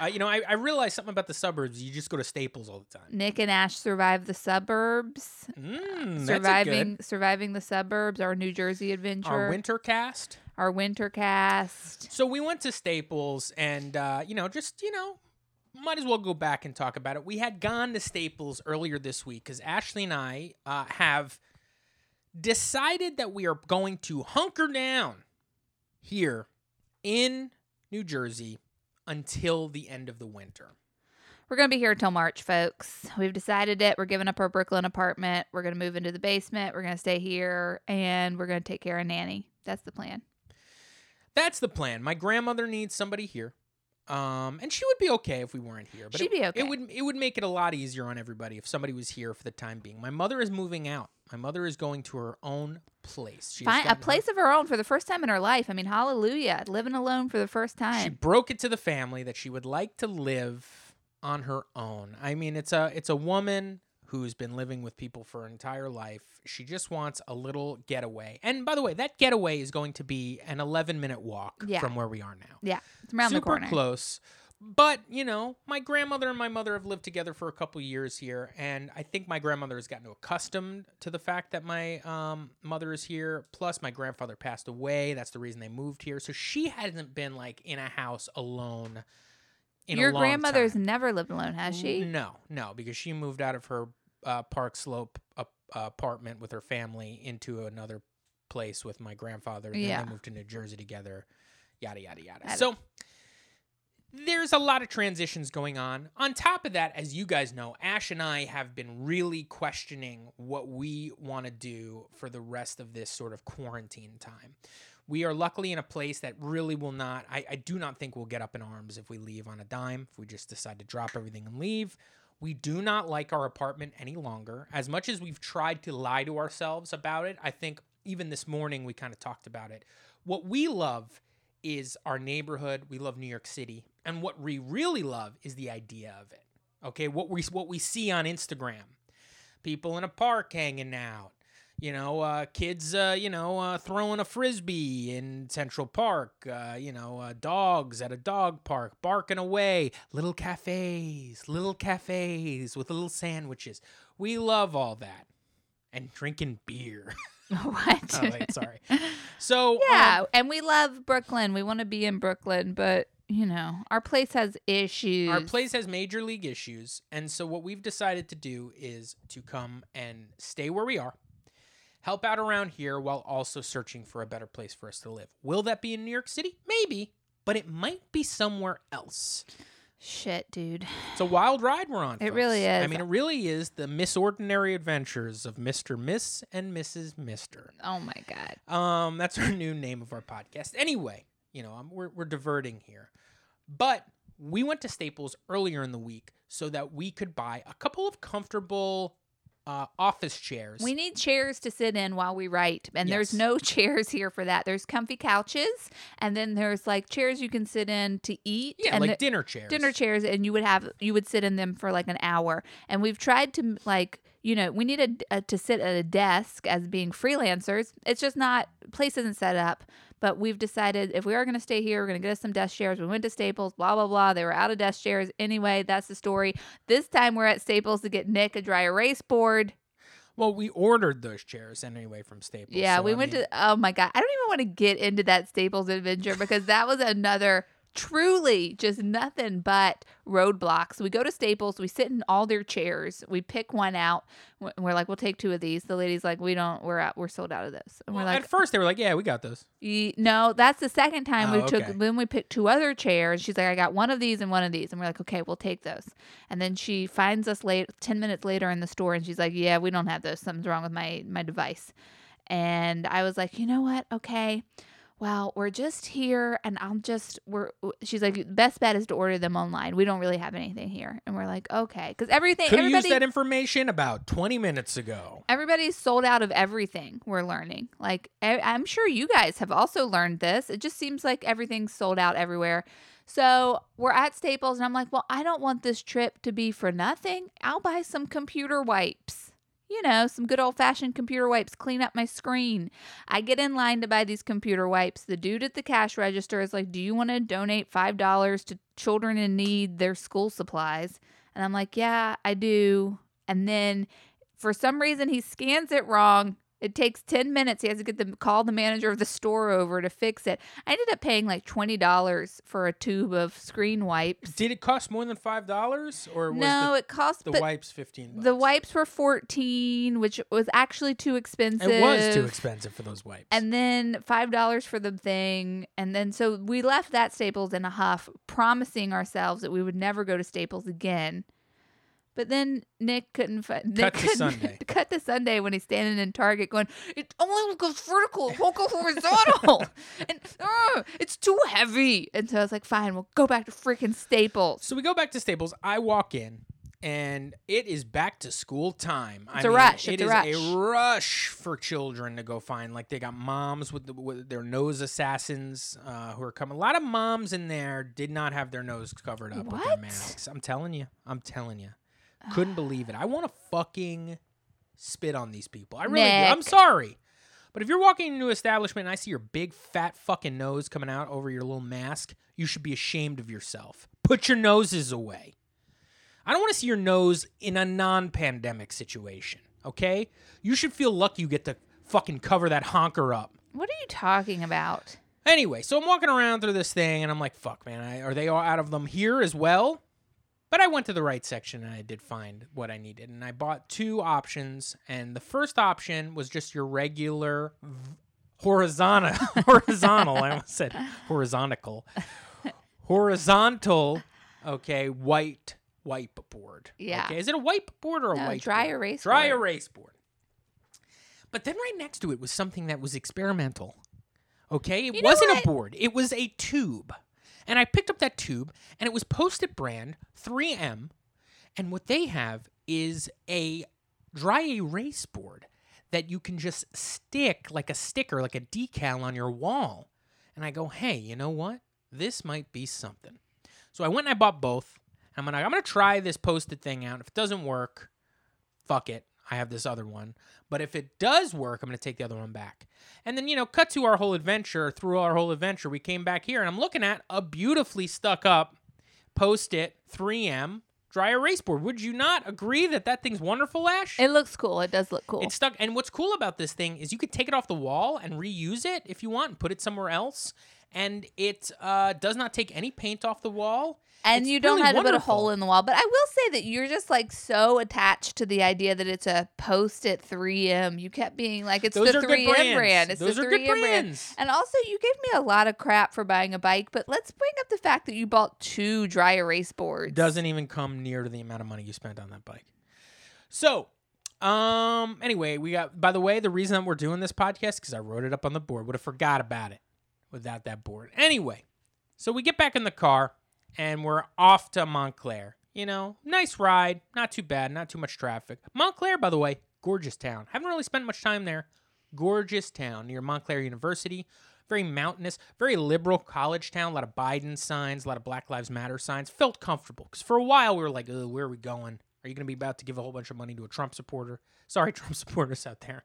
Uh, you know, I, I realized something about the suburbs. You just go to Staples all the time. Nick and Ash survived the suburbs. Mm, surviving surviving the suburbs, our New Jersey adventure, Our winter cast. our winter cast. So we went to Staples, and uh, you know, just you know, might as well go back and talk about it. We had gone to Staples earlier this week because Ashley and I uh, have decided that we are going to hunker down here in New Jersey until the end of the winter. We're gonna be here until March, folks. We've decided it. We're giving up our Brooklyn apartment. We're gonna move into the basement. We're gonna stay here, and we're gonna take care of Nanny. That's the plan. That's the plan. My grandmother needs somebody here. Um, and she would be okay if we weren't here. But She'd it, be okay. It would it would make it a lot easier on everybody if somebody was here for the time being. My mother is moving out. My mother is going to her own place. Find a gotten her- place of her own for the first time in her life. I mean, hallelujah, living alone for the first time. She broke it to the family that she would like to live on her own. I mean, it's a it's a woman who's been living with people for her entire life. She just wants a little getaway. And by the way, that getaway is going to be an 11 minute walk Yeah. from where we are now. Yeah, it's around super the corner. close. But you know, my grandmother and my mother have lived together for a couple years here, and I think my grandmother has gotten accustomed to the fact that my um, mother is here. Plus, my grandfather passed away. That's the reason they moved here. So she hasn't been like in a house alone. In Your a long grandmother's time. never lived alone, has she? No, no, because she moved out of her uh, Park Slope ap- apartment with her family into another place with my grandfather. And Yeah. then they moved to New Jersey together. Yada yada yada. So there's a lot of transitions going on. On top of that, as you guys know, Ash and I have been really questioning what we want to do for the rest of this sort of quarantine time. We are luckily in a place that really will not, I, I do not think we'll get up in arms if we leave on a dime, if we just decide to drop everything and leave. We do not like our apartment any longer. As much as we've tried to lie to ourselves about it, I think even this morning we kind of talked about it. What we love is our neighborhood. We love New York City. And what we really love is the idea of it. Okay, what we what we see on Instagram. People in a park hanging out. You know, uh, kids, uh, you know, uh, throwing a frisbee in Central Park. Uh, you know, uh, dogs at a dog park barking away. Little cafes, little cafes with little sandwiches. We love all that. and drinking beer. what? oh, wait, sorry. So um, yeah, and we love Brooklyn. We want to be in Brooklyn, but you know, our place has issues. Our place has major league issues, and so what we've decided to do is to come and stay where we are, help out around here while also searching for a better place for us to live. Will that be in New York City? Maybe, but it might be somewhere else. Shit, dude. It's a wild ride we're on. It folks. really is. I mean, it really is the misordinary adventures of Mr. Miss and Mrs. Mister. Oh my god. Um, that's our new name of our podcast. Anyway, you know, um, we're we're diverting here, but we went to Staples earlier in the week so that we could buy a couple of comfortable uh, office chairs. We need chairs to sit in while we write, and there's no chairs here for that. There's comfy couches, and then there's like chairs you can sit in to eat. yeah, and like the- dinner chairs. dinner chairs and you would have you would sit in them for like an hour and we've tried to like you know we needed to sit at a desk as being freelancers it's just not place isn't set up but we've decided if we are going to stay here we're going to get us some desk chairs. We went to staples blah blah blah. They were out of desk chairs anyway. That's the story. This time we're at staples to get nick a dry erase board Well, we ordered those chairs anyway from Staples. yeah so, we I went mean, to oh my god i don't even want to get into that staples adventure because that was another truly just nothing but roadblocks. We go to staples we sit in all their chairs we pick one out we're like we'll take two of these. The lady's like we don't we're out we're sold out of this. And well, we're like at first they were like, "Yeah, we got those." No that's the second time Oh, we took then we picked two other chairs. She's like i got one of these and one of these. And we're like okay we'll take those. And then she finds us late 10 minutes later in the store and she's like yeah we don't have those. Something's wrong with my my device. And i was like you know what? Okay well we're just here and I'm just we're she's like best bet is to order them online we don't really have anything here and we're like okay because everything Could used everybody that information about 20 minutes ago. Everybody's sold out of everything we're learning. Like, I'm sure you guys have also learned this. It just seems like everything's sold out everywhere. So we're at Staples, and I'm like, well, I don't want this trip to be for nothing. I'll buy some computer wipes. You know, some good old fashioned computer wipes, clean up my screen. I get in line to buy these computer wipes. The dude at the cash register is like, Do you want to donate $5 to children in need, their school supplies? And I'm like, Yeah, I do. And then for some reason he scans it wrong. It takes 10 minutes. He has to get the call the manager of the store over to fix it. I ended up paying like $20 for a tube of screen wipes. Did it cost more than five dollars, or was No, it cost the, the wipes 15? Bucks? the wipes were 14, which was actually too expensive. It was too expensive for those wipes. And then five dollars for the thing, and then so we left that Staples in a huff, promising ourselves that we would never go to Staples again. But then Nick couldn't fi- Nick Cut to couldn't- Sunday. cut to Sunday when he's standing in Target going, "It only goes vertical, it won't go horizontal, and uh, it's too heavy." And so I was like, "Fine, we'll go back to freaking Staples." So we go back to Staples. I walk in, and it is back to school time. It's I a mean, rush, It it's a is rush. rush for children to go find. Like they got moms with, the, with their nose assassins uh, who are coming. A lot of moms in there did not have their nose covered up with their masks. I'm telling you. I'm telling you. Couldn't believe it. I want to fucking spit on these people. I really do. I'm sorry. But if you're walking into an establishment and I see your big fat fucking nose coming out over your little mask, you should be ashamed of yourself. Put your noses away. I don't want to see your nose in a non-pandemic situation, okay? You should feel lucky you get to fucking cover that honker up. What are you talking about? Anyway, so I'm walking around through this thing and I'm like, fuck, man, I, are they all out of them here as well? But I went to the right section and I did find what I needed. And I bought two options. And the first option was just your regular v- horizontal, horizontal, I almost said horizontal, horizontal, okay, white wipe board. Yeah. Okay, is it a wipe board or a No, white dry erase board? erase Dry board. erase board. But then right next to it was something that was experimental. Okay, it You wasn't a board; it was a tube. And I picked up that tube, and it was Post-it brand 3M. And what they have is a dry erase board that you can just stick like a sticker, like a decal on your wall. And I go, hey, you know what? This might be something. So I went and I bought both. I'm gonna I'm gonna try this Post-it thing out. If it doesn't work, fuck it. I have this other one. But if it does work, I'm going to take the other one back. And then, you know, cut to our whole adventure. Through our whole adventure, we came back here and I'm looking at a beautifully stuck up post it 3M dry erase board. Would you not agree that that thing's wonderful, Ash? It looks cool. It does look cool. It's stuck. And what's cool about this thing is you could take it off the wall and reuse it if you want and put it somewhere else. And it uh, does not take any paint off the wall. and It's you don't really have to put a hole in the wall. But I will say that you're just like so attached to the idea that it's a post it 3M. You kept being like, it's Those the 3M brands. brand. It's Those the are 3M good brand. And also, you gave me a lot of crap for buying a bike, but let's bring up the fact that you bought two dry erase boards. Doesn't even come near to the amount of money you spent on that bike. So, um, anyway, we got. By the way, the reason that we're doing this podcast because I wrote it up on the board. Would have forgot about it without that board. Anyway, so we get back in the car and we're off to Montclair. You know, nice ride, not too bad, not too much traffic. Montclair, by the way, gorgeous town. Haven't really spent much time there. Gorgeous town near Montclair University. Very mountainous, very liberal college town. A lot of Biden signs, a lot of Black Lives Matter signs. Felt comfortable because for a while we were like, where are we going? Are you going to be about to give a whole bunch of money to a Trump supporter?" Sorry, Trump supporters out there,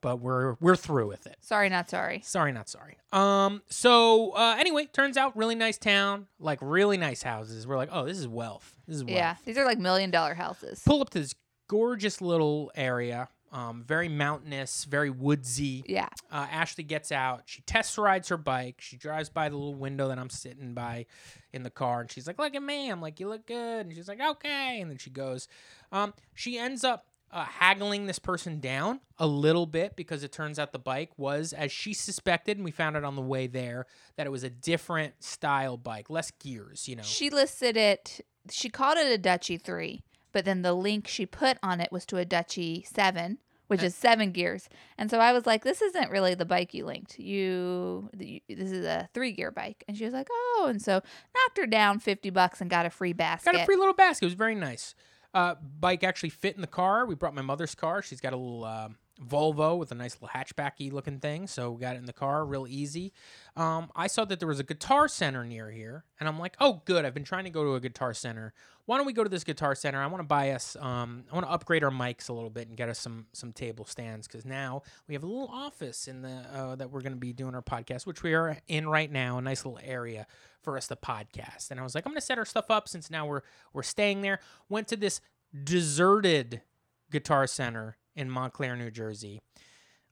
but we're we're through with it. Sorry, not sorry. Sorry, not sorry. Um. So uh, anyway, turns out really nice town, like really nice houses. We're like, oh, this is wealth. This is wealth. Yeah, these are like million dollar houses. Pull up to this gorgeous little area. Um, very mountainous, very woodsy. Yeah. Uh, Ashley gets out. She test rides her bike. She drives by the little window that I'm sitting by in the car, and she's like, "Look at me." I'm like, "You look good." And she's like, "Okay." And then she goes. Um, she ends up uh, haggling this person down a little bit because it turns out the bike was, as she suspected, and we found it on the way there, that it was a different style bike, less gears. You know. She listed it, she called it a Dutchi 3, but then the link she put on it was to a Dutchi 7, which Uh, is seven gears. And so I was like, this isn't really the bike you linked. You, you this is a three gear bike. And she was like, oh. And so knocked her down 50 bucks and got a free basket. Got a free little basket. It was very nice. Uh, bike actually fit in the car. We brought my mother's car. She's got a little um Volvo with a nice little hatchbacky looking thing. So we got it in the car real easy. Um, I saw that there was a guitar center near here, and I'm like, oh, good. I've been trying to go to a guitar center. Why don't we go to this guitar center? I want to buy us. Um, I want to upgrade our mics a little bit and get us some some table stands because now we have a little office in the uh, that we're going to be doing our podcast, which we are in right now. A nice little area for us to podcast. And I was like, I'm to set our stuff up since now we're we're staying there. Went to this deserted guitar center in Montclair, New Jersey.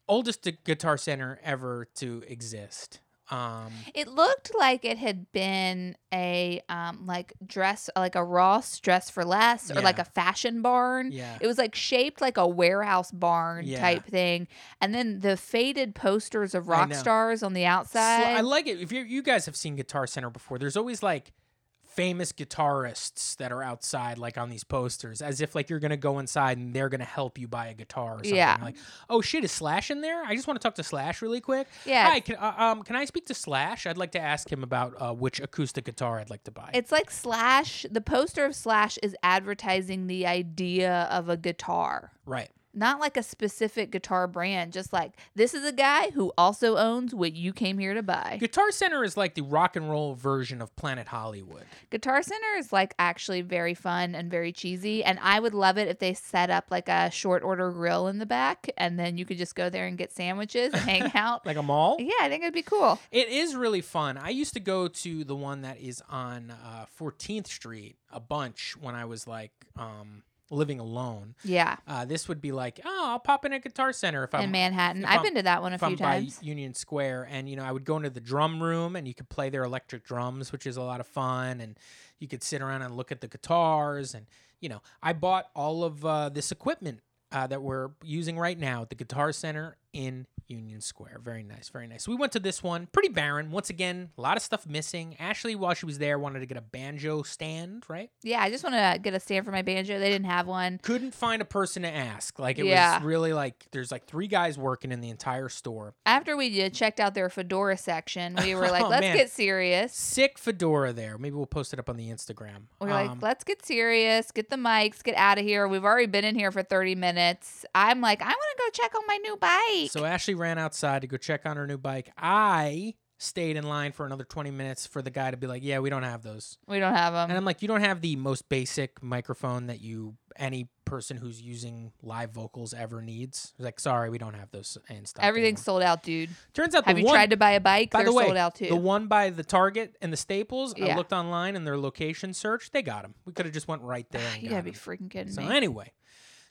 Oldest guitar center ever to exist. Um, It looked like it had been a um like dress like a Ross dress for less or like a fashion barn. yeah. It was like shaped like a warehouse barn Yeah. type thing. And then the faded posters of rock stars on the So outside. I like it. If you you guys have seen Guitar Center before, there's always like famous guitarists that are outside, like on these posters, as if like you're gonna go inside and they're gonna help you buy a guitar or something. Yeah. Like, oh shit, is Slash in there? I just want to talk to Slash really quick. yeah. Hi, can, uh, um, can I speak to Slash? I'd like to ask him about uh, which acoustic guitar I'd like to buy. It's like Slash, the poster of Slash is advertising the idea of a guitar. right. Not like a specific guitar brand, just like this is a guy who also owns what you came here to buy. Guitar Center is like the rock and roll version of Planet Hollywood. Guitar Center is like actually very fun and very cheesy, and I would love it if they set up like a short order grill in the back, and then you could just go there and get sandwiches and hang out. Like a mall? Yeah, I think it'd be cool. It is really fun. I used to go to the one that is on uh, 14th Street a bunch when I was like um, living alone. Yeah, Uh, this would be like, oh, I'll pop in a guitar center if I'm in Manhattan, I've I'm- been to that one a few I'm by times. Union Square, and you know, I would go into the drum room, and you could play their electric drums, which is a lot of fun, and you could sit around and look at the guitars, and you know, I bought all of uh, this equipment uh, that we're using right now at the Guitar Center in Union Square. Very nice, very nice. So we went to this one, pretty barren. Once again, a lot of stuff missing. Ashley, while she was there, wanted to get a banjo stand, right? Yeah, I just want to get a stand for my banjo. They didn't have one. Couldn't find a person to ask. Like it Yeah. was really like there's like three guys working in the entire store. After we checked out their fedora section, we were like, Oh, let's man. get serious. Sick fedora there. Maybe we'll post it up on the Instagram. We We're like, Um, let's get serious, get the mics, get out of here. We've already been in here for 30 minutes. I'm like, I want to go check on my new bike. so Ashley ran outside to go check on her new bike. I stayed in line for another 20 minutes for the guy to be like, "Yeah, we don't have those." We don't have them. And I'm like, "You don't have the most basic microphone that you any person who's using live vocals ever needs." He's like, "Sorry, we don't have those in stock." Everything's anymore." sold out, dude. Turns out Have the you one, tried to buy a bike? by They're the way, sold out too. the one by the Target and the Staples, I looked online and their location search, they got them. We could have just went right there. And you got gotta be freaking kidding So me. anyway,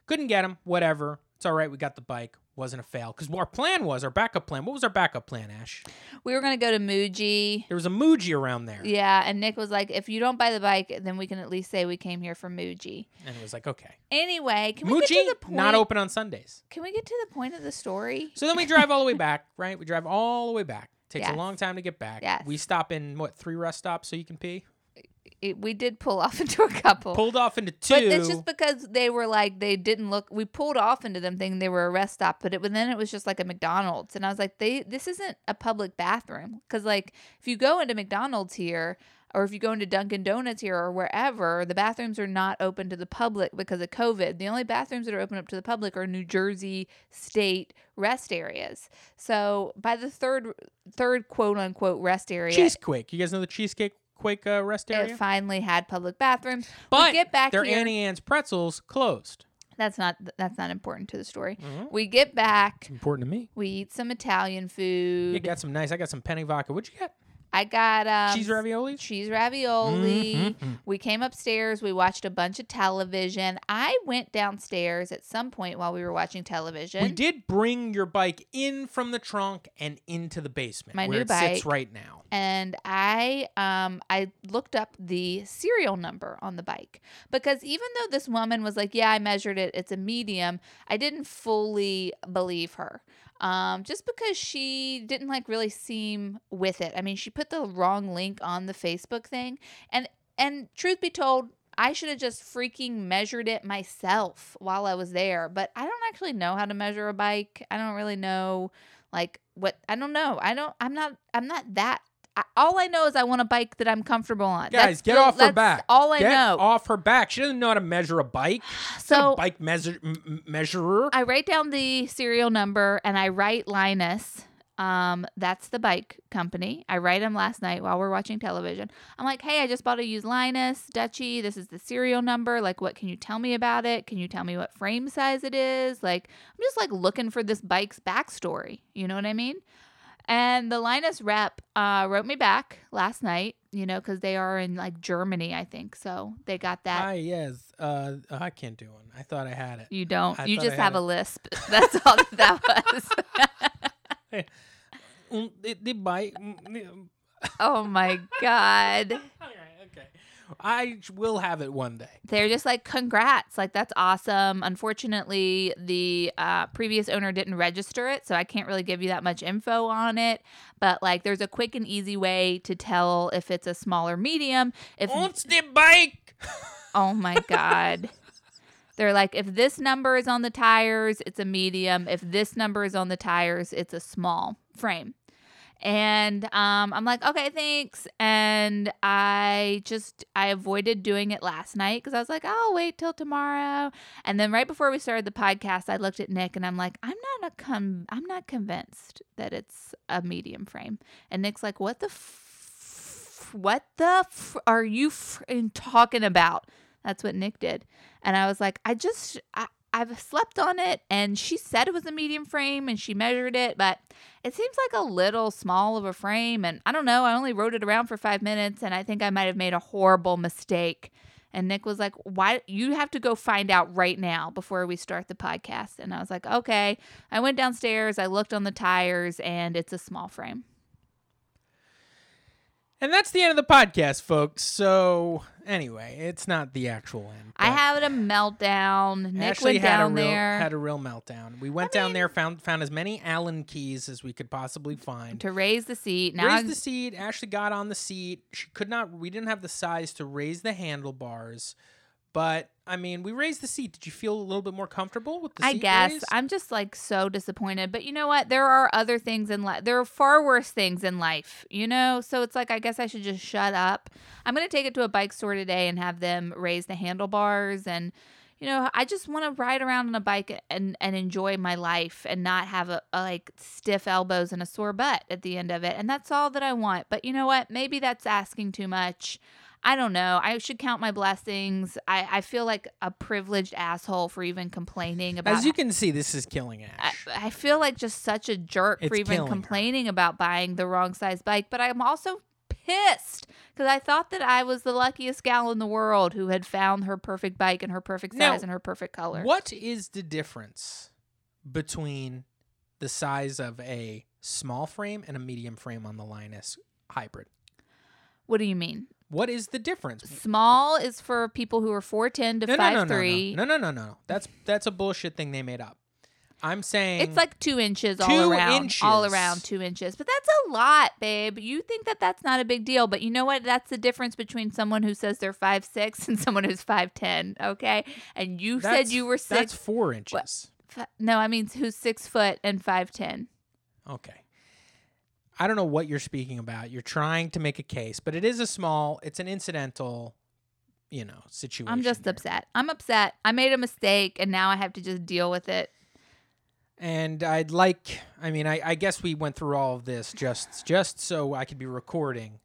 couldn't get them. Whatever. It's all right. We got the bike. Wasn't a fail because our plan was our backup plan. What was our backup plan, Ash? we were gonna go to Muji. There was a Muji around there, Yeah, and Nick was like, "If you don't buy the bike, then we can at least say we came here for Muji." and it was like, okay, Anyway, can we get to Muji the point? not open on Sundays. Can we get to the point of the story? So then we drive all the way back. Right, we drive all the way back. Takes Yes. a long time to get back. Yes. We stop in what three rest stops so you can pee. It, we did pull off into a couple. Pulled off into two. But it's just because they were like they didn't look. We pulled off into them thinking they were a rest stop, but it but then it was just like a McDonald's, and I was like, they this isn't a public bathroom because like if you go into McDonald's here or if you go into Dunkin' Donuts here or wherever, the bathrooms are not open to the public because of COVID. The only bathrooms that are open up to the public are New Jersey state rest areas. So by the third third quote unquote rest area, Cheesequake. You guys know the Cheesecake Quake uh, rest it area? finally had public bathrooms. But we get back their here. Auntie Anne's pretzels closed. That's not that's not important to the story. Mhm. We get back, It's important to me. we eat some Italian food. You got some nice. I got some penne vodka. What'd you get? I got um, Cheese raviolis. cheese ravioli. Mhm. We came upstairs. We watched a bunch of television. I went downstairs at some point while we were watching television. We did bring your bike in from the trunk and into the basement My where new it sits right now. and I um I looked up the serial number on the bike because even though this woman was like, "Yeah, I measured it. It's a medium." I didn't fully believe her. Um just because she didn't like really seem with it. I mean, she put the wrong link on the Facebook thing and and truth be told, I should have just freaking measured it myself while I was there, but I don't actually know how to measure a bike. I don't really know like what I don't know. I don't I'm not I'm not that I, all I know is I want a bike that I'm comfortable on. Guys, That's get the- off her back. All I Get know. off her back. She doesn't know how to measure a bike. She's not a So bike measure m- m- measurer. I write down the serial number and I write Linus. Um, that's the bike company. I write him last night while we're watching television. I'm like, hey, I just bought a used Linus Dutchi. This is the serial number. Like, what can you tell me about it? Can you tell me what frame size it is? Like, I'm just like looking for this bike's backstory. You know what I mean? And the Linus rep uh, wrote me back last night, you know, because they are in like Germany, I think. So they got that. Hi, yes. Uh, I can't do one. I thought I had it. You don't. I you just have had a lisp. That's all that, that was. Mm, the, the bike. mm, mm. oh my god. All right, okay. I will have it one day. They're just like, congrats. Like, that's awesome. Unfortunately, the uh, previous owner didn't register it. So I can't really give you that much info on it. But like, there's a quick and easy way to tell if it's a small or medium. If What's the bike? Oh my God. They're like, if this number is on the tires, it's a medium. If this number is on the tires, it's a small frame. And um, I'm like, okay, thanks. And I just, I avoided doing it last night because I was like, I'll wait till tomorrow. And then right before we started the podcast, I looked at Nick and I'm like, I'm not a com- I'm not convinced that it's a medium frame. And Nick's like, what the, f- what the f- are you f- talking about? That's what Nick did. And I was like, I just, I, I've slept on it. And she said it was a medium frame and she measured it, but it seems like a little small of a frame. And I don't know. I only rode it around for five minutes and I think I might have made a horrible mistake. And Nick was like, Why? You have to go find out right now before we start the podcast. And I was like, Okay. I went downstairs, I looked on the tires, and it's a small frame. And that's the end of the podcast, folks. So anyway, it's not the actual end. I had a meltdown. Nick Ashley went had down a real, there. Had a real meltdown. We went down there, found found as many Allen keys as we could possibly find. to raise the seat. Now raised the seat. Ashley got on the seat. She could not. We didn't have the size to raise the handlebars, but I mean, we raised the seat. Did you feel a little bit more comfortable with the I seat guess raised? I'm just like so disappointed. But you know what? There are other things in life. There are far worse things in life, you know? So it's like, I guess I should just shut up. I'm going to take it to a bike store today and have them raise the handlebars. And, you know, I just want to ride around on a bike and and enjoy my life and not have a, a like stiff elbows and a sore butt at the end of it. And that's all that I want. But you know what? Maybe that's asking too much. I don't know. I should count my blessings. I, I feel like a privileged asshole for even complaining about. As you can see, this is killing I, Ash. I feel like just such a jerk for even killing her. complaining about buying the wrong size bike. But I'm also pissed because I thought that I was the luckiest gal in the world who had found her perfect bike and her perfect size Now, and her perfect color. What is the difference between the size of a small frame and a medium frame on the Linus hybrid? What do you mean? What is the difference? Small is for people who are 4'10 to No, no, five no, no, three. no, no, no, no, no. That's that's a bullshit thing they made up. I'm saying It's like two inches all Two around, all around two inches. But that's a lot, babe. You think that that's not a big deal, but you know what? That's the difference between someone who says they're five six and someone who's five ten. Okay, and you said you were six. That's four inches. fi- no, I mean who's six foot and five ten. Okay. I don't know what you're speaking about. You're trying to make a case, but it is a small. It's an incidental, you know, situation. I'm just here. upset. I'm upset. I made a mistake, and now I have to just deal with it. And I'd like. I mean, I, I guess we went through all of this just just so I could be recording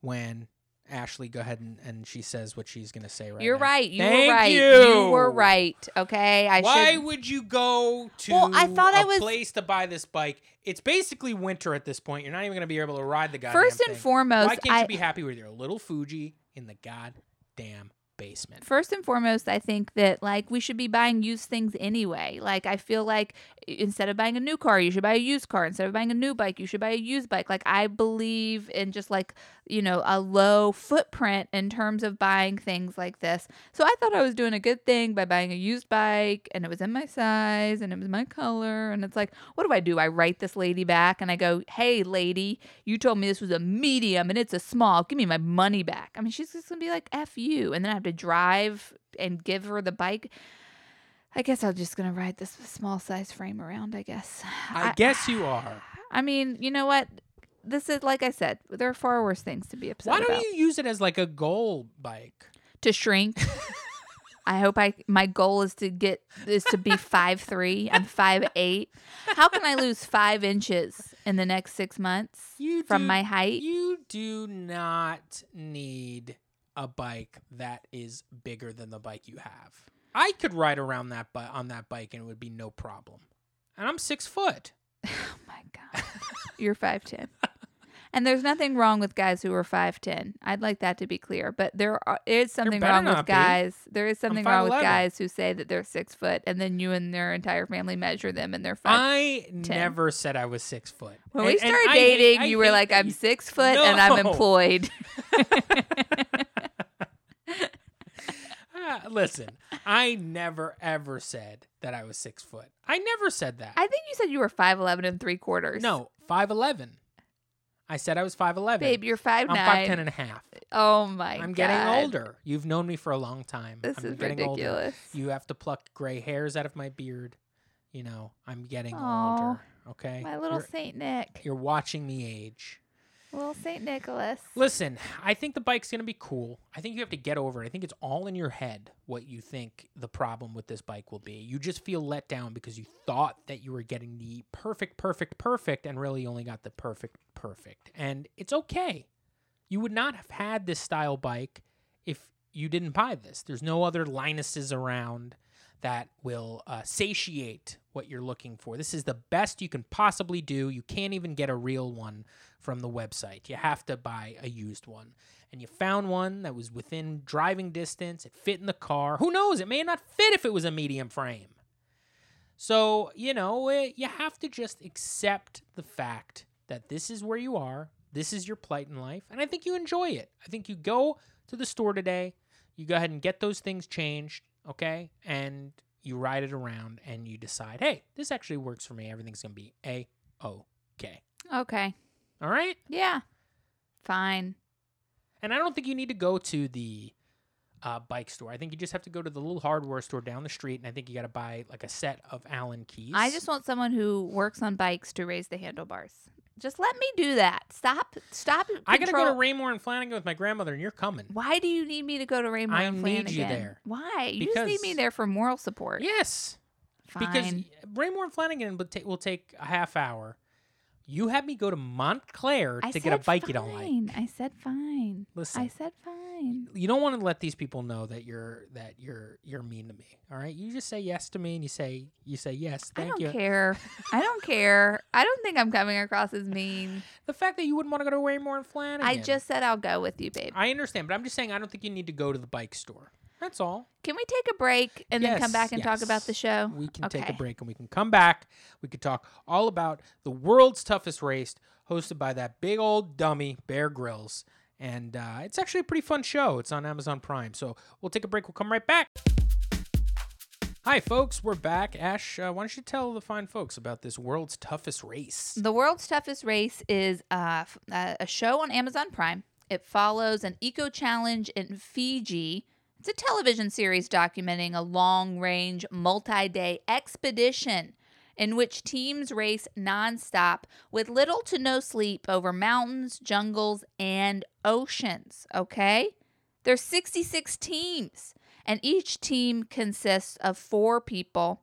when Ashley go ahead and, and she says what she's gonna say right You're now. right. You Thank were right. you. were right. Okay. I Why should. would you go to Well, I thought a I was- place to buy this bike? It's basically winter at this point. You're not even going to be able to ride the goddamn First and thing. foremost, Why can't I you be happy with your little Fuji in the goddamn basement? First and foremost, I think that like we should be buying used things anyway. Like I feel like instead of buying a new car, you should buy a used car. Instead of buying a new bike, you should buy a used bike. Like I believe in just like, you know, a low footprint in terms of buying things like this. So I thought I was doing a good thing by buying a used bike and it was in my size and it was my color and it's like, what do I do? I write this lady back and I go, "Hey lady, you told me this was a medium and it's a small. Give me my money back." I mean, she's just going to be like, "F you." And then I have to drive and give her the bike. I guess I'm just gonna ride this small size frame around. I guess. I, guess you are. I mean, you know what? This is like I said. There are far worse things to be upset Why don't about. you use it as like a goal bike? to shrink. I hope I. My goal is to get is to be five three. I'm five eight. How can I lose five inches in the next six months You from do- my height? You do not need a bike that is bigger than the bike you have. I could ride around that bi- on that bike and it would be no problem. And I'm six foot. Oh my god, you're five ten. And there's nothing wrong with guys who are five ten. I'd like that to be clear. But there are, is something wrong with be. guys. There is something wrong with guys who say that they're six foot, and then you and their entire family measure them, and they're five. I never said I was six foot. when we And- and started I hate- dating, I you were like, "I'm you- six foot and I'm employed." Listen, I never ever said that I was six foot. I never said that. I think you said you were five eleven and three quarters. no, five eleven. I said I was five eleven. babe, you're five I'm nine. five ten and a half. oh my god, I'm getting older. You've known me for a long time. This I'm is getting older. ridiculous. You have to pluck gray hairs out of my beard. You know, I'm getting Aw, older. Okay, My little You're, Saint Nick, you're watching me age. Little Saint Nicholas. Listen, I think the bike's gonna be cool. I think you have to get over it. I think it's all in your head what you think the problem with this bike will be. You just feel let down because you thought that you were getting the perfect, perfect, perfect, and really only got the perfect, perfect. And it's okay. You would not have had this style bike if you didn't buy this. There's no other Linuses around that will uh, satiate what you're looking for. This is the best you can possibly do. You can't even get a real one from the website. You have to buy a used one. And you found one that was within driving distance. It fit in the car. Who knows? It may not fit if it was a medium frame. So, you know, eh, you have to just accept the fact that this is where you are. This is your plight in life. And I think you enjoy it. I think you go to the store today, you go ahead and get those things changed, okay? And you ride it around and you decide, hey, this actually works for me. Everything's going to be A OK. Okay, All right? yeah, fine. And I don't think you need to go to the uh, bike store. I think you just have to go to the little hardware store down the street, and I think you got to buy like a set of Allen keys. I just want someone who works on bikes to raise the handlebars. Just let me do that. Stop. Stop. I gotta go to Raymour and Flanigan with my grandmother, and you're coming. Why do you need me to go to Raymour I and need you there. Why? You just need me there for moral support. Yes, Fine. because Raymour and Flanigan will, ta- will take a half hour. You had me go to Montclair I to get a bike it all night. fine. I said fine. Listen. I said fine. You don't want to let these people know that you're that you're you're mean to me. All right, you just say yes to me, and you say you say yes. I don't you. care. I don't care. I don't think I'm coming across as mean. The fact that you wouldn't want to go to Waymore and Flanigan. I just said I'll go with you, babe. I understand, but I'm just saying I don't think you need to go to the bike store. That's all. Can we take a break and then come back and talk about the show? We can take a break and we can come back. We could talk all about the world's toughest race, hosted by that big old dummy Bear Grylls, and uh, it's actually a pretty fun show. It's on Amazon Prime, so we'll take a break. We'll come right back. Hi, folks. We're back. Ash, uh, why don't you tell the fine folks about this world's toughest race? The World's Toughest Race is uh, uh, a show on Amazon Prime. It follows an eco challenge in Fiji. It's a television series documenting a long range, multi day expedition in which teams race nonstop with little to no sleep over mountains, jungles, and oceans. Okay? There's 66 teams, and each team consists of four people.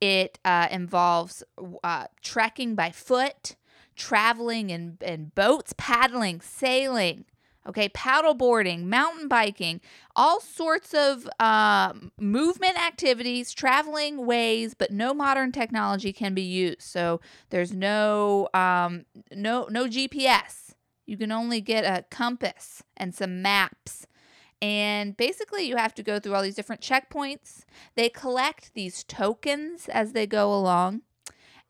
It uh, involves uh, trekking by foot, traveling in, in boats, paddling, sailing, okay, paddle boarding, mountain biking, all sorts of uh, movement activities, traveling ways, but no modern technology can be used. So there's no um, no no GPS. You can only get a compass and some maps. And basically, you have to go through all these different checkpoints. They collect these tokens as they go along.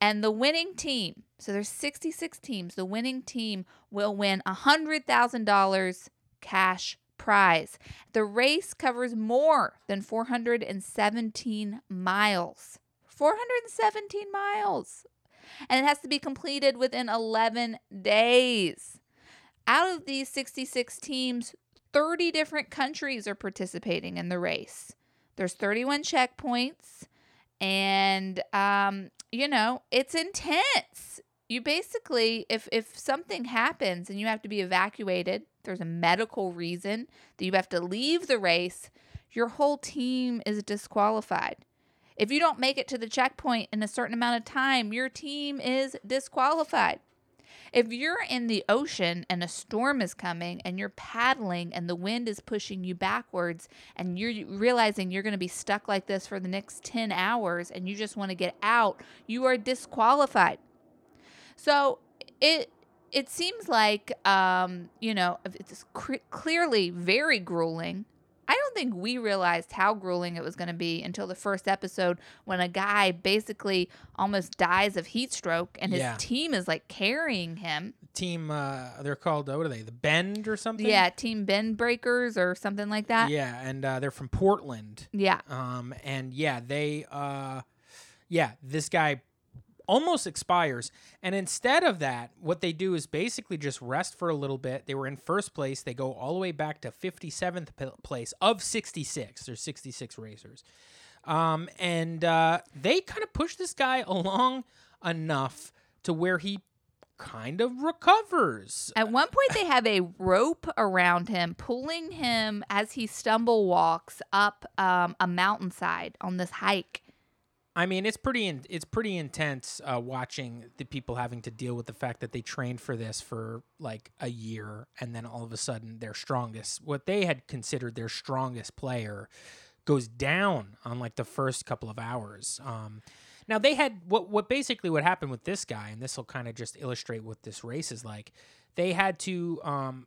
And the winning team, so there's 66 teams, the winning team will win $100,000 cash prize. The race covers more than 417 miles. 417 miles. And it has to be completed within 11 days. Out of these 66 teams, 30 different countries are participating in the race. There's 31 checkpoints, and um, you know it's intense. You basically, if if something happens and you have to be evacuated, there's a medical reason that you have to leave the race. Your whole team is disqualified. If you don't make it to the checkpoint in a certain amount of time, your team is disqualified. If you're in the ocean and a storm is coming and you're paddling and the wind is pushing you backwards and you're realizing you're going to be stuck like this for the next 10 hours and you just want to get out, you are disqualified. So it it seems like um, you know it's cr- clearly very grueling. I don't think we realized how grueling it was going to be until the first episode when a guy basically almost dies of heat stroke and his Yeah. team is like carrying him. Team, uh, they're called, uh, what are they, the Bend or something? Yeah, team bend breakers or something like that. Yeah, and uh, they're from Portland. Yeah. Um, and yeah, they, uh, yeah, this guy almost expires. And instead of that, what they do is basically just rest for a little bit. They were in first place. They go all the way back to 57th place of 66. There's 66 racers. Um, and uh, they kind of push this guy along enough to where he kind of recovers. At one point, they have a rope around him, pulling him as he stumble walks up um, a mountainside on this hike. I mean, it's pretty in, it's pretty intense uh, watching the people having to deal with the fact that they trained for this for like a year, and then all of a sudden their strongest, what they had considered their strongest player, goes down on like the first couple of hours. Um, now they had what what basically what happened with this guy, and this will kind of just illustrate what this race is like. They had to um,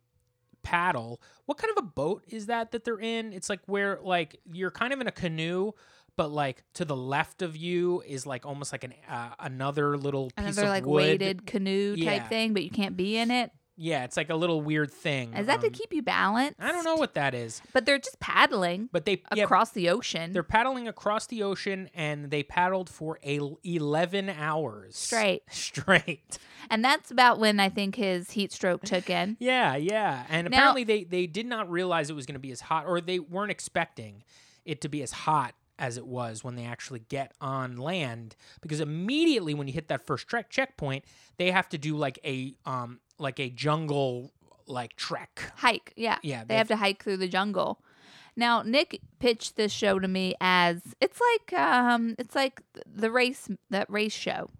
paddle. What kind of a boat is that that they're in? It's like where like you're kind of in a canoe, but like to the left of you is like almost like an uh, another little piece Another of like wood. weighted canoe Yeah. type thing, but you can't be in it. Yeah, it's like a little weird thing. Is that to Um, keep you balanced? I don't know what that is, But they're just paddling but they yeah, across the ocean. they're paddling across the ocean, and they paddled for a eleven hours Straight. Straight. And that's about when I think his heat stroke took in. Yeah, yeah. And Now- apparently they they did not realize it was going to be as hot or they weren't expecting it to be as hot as it was when they actually get on land because immediately when you hit that first trek checkpoint they have to do like a um like a jungle like trek hike. Yeah. Yeah, They have to hike through the jungle. Now, Nick pitched this show to me as it's like um it's like the race that race show.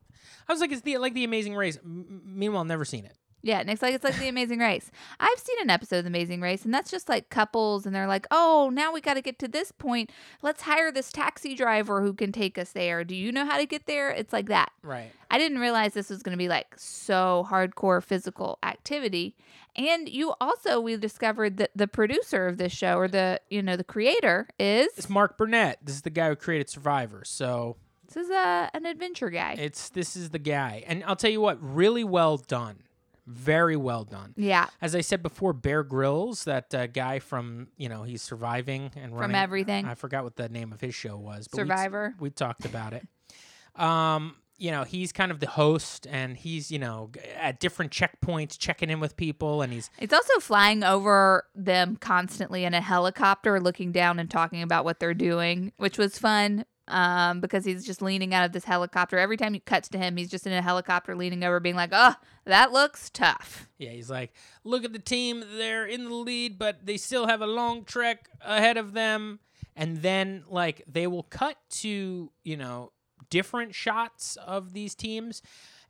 i was like it's the like the amazing race M- meanwhile never seen it Yeah, Nick's like it's like the Amazing Race. I've seen an episode of the Amazing Race, and that's just like couples, and they're like, "Oh, now we got to get to this point. Let's hire this taxi driver who can take us there. Do you know how to get there?" It's like that. right I didn't realize this was going to be like so hardcore physical activity. And you also we discovered that the producer of this show or the you know the creator is it's mark burnett this is the guy who created survivor so this is a an adventure guy. it's this is the guy and i'll tell you what really well done very well done yeah, as I said before, Bear Grylls, that uh, guy from you know he's surviving and from everything. I forgot what the name of his show was. but we- Survivor. We, talked about it. Um, you know, he's kind of the host, and he's you know at different checkpoints checking in with people, and he's It's also flying over them constantly in a helicopter, looking down and talking about what they're doing, which was fun um, because he's just leaning out of this helicopter. Every time you cuts to him, he's just in a helicopter leaning over, being like, oh, that looks tough. yeah he's like, look at the team, they're in the lead, but they still have a long trek ahead of them, and then like they will cut to you know different shots of these teams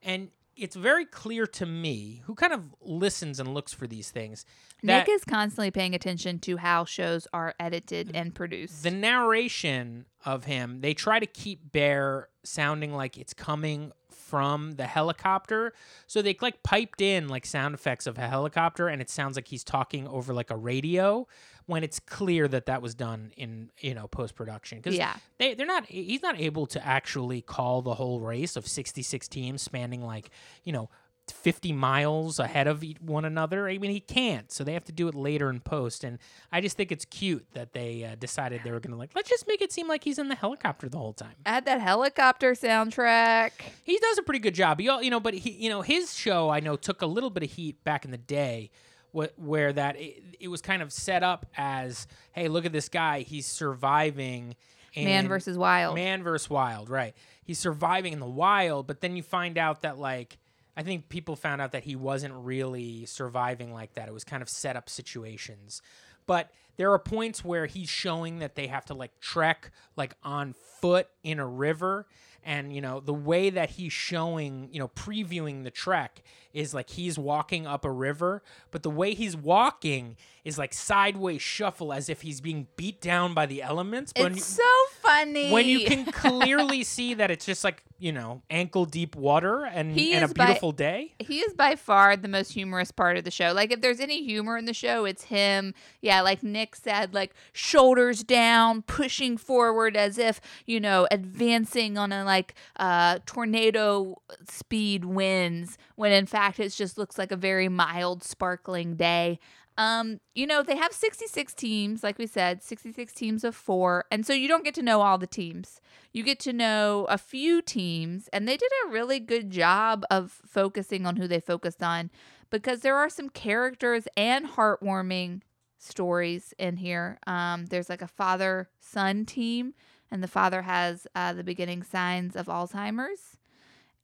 and it's very clear to me who kind of listens and looks for these things Nick is constantly paying attention to how shows are edited and produced. the narration of him they try to keep bear sounding like it's coming from the helicopter so they like piped in like sound effects of a helicopter and it sounds like he's talking over like a radio when it's clear that that was done in you know post production because Yeah. they they're not he's not able to actually call the whole race of 66 teams spanning like you know 50 miles ahead of one another i mean he can't so they have to do it later in post and i just think it's cute that they uh, decided they were gonna like let's just make it seem like he's in the helicopter the whole time Add that helicopter soundtrack. he does a pretty good job. He, you know, but he, you know, his show I know took a little bit of heat back in the day, wh- where that it, it was kind of set up as, hey, look at this guy, he's surviving. Man versus Wild. Man versus wild, right? He's surviving in the wild, but then you find out that like I think people found out that he wasn't really surviving like that. It was kind of set up situations. But there are points where he's showing that they have to like trek like on foot in a river and you know the way that he's showing you know previewing the trek is like he's walking up a river but the way he's walking is like sideways shuffle as if he's being beat down by the elements but when you- It's so funny. when you can clearly see that it's just like you know ankle deep water and, and a is by- beautiful day He is by far the most humorous part of the show. Like if there's any humor in the show, it's him. Yeah, like Nick said, like shoulders down, pushing forward as if, you know, advancing on a like uh tornado speed winds when in fact it just looks like a very mild sparkling day. Um, you know, they have 66 teams, like we said, 66 teams of 4. And so you don't get to know all the teams. You get to know a few teams, and they did a really good job of focusing on who they focused on because there are some characters and heartwarming stories in here. Um, there's like a father son team, and the father has uh, the beginning signs of Alzheimer's,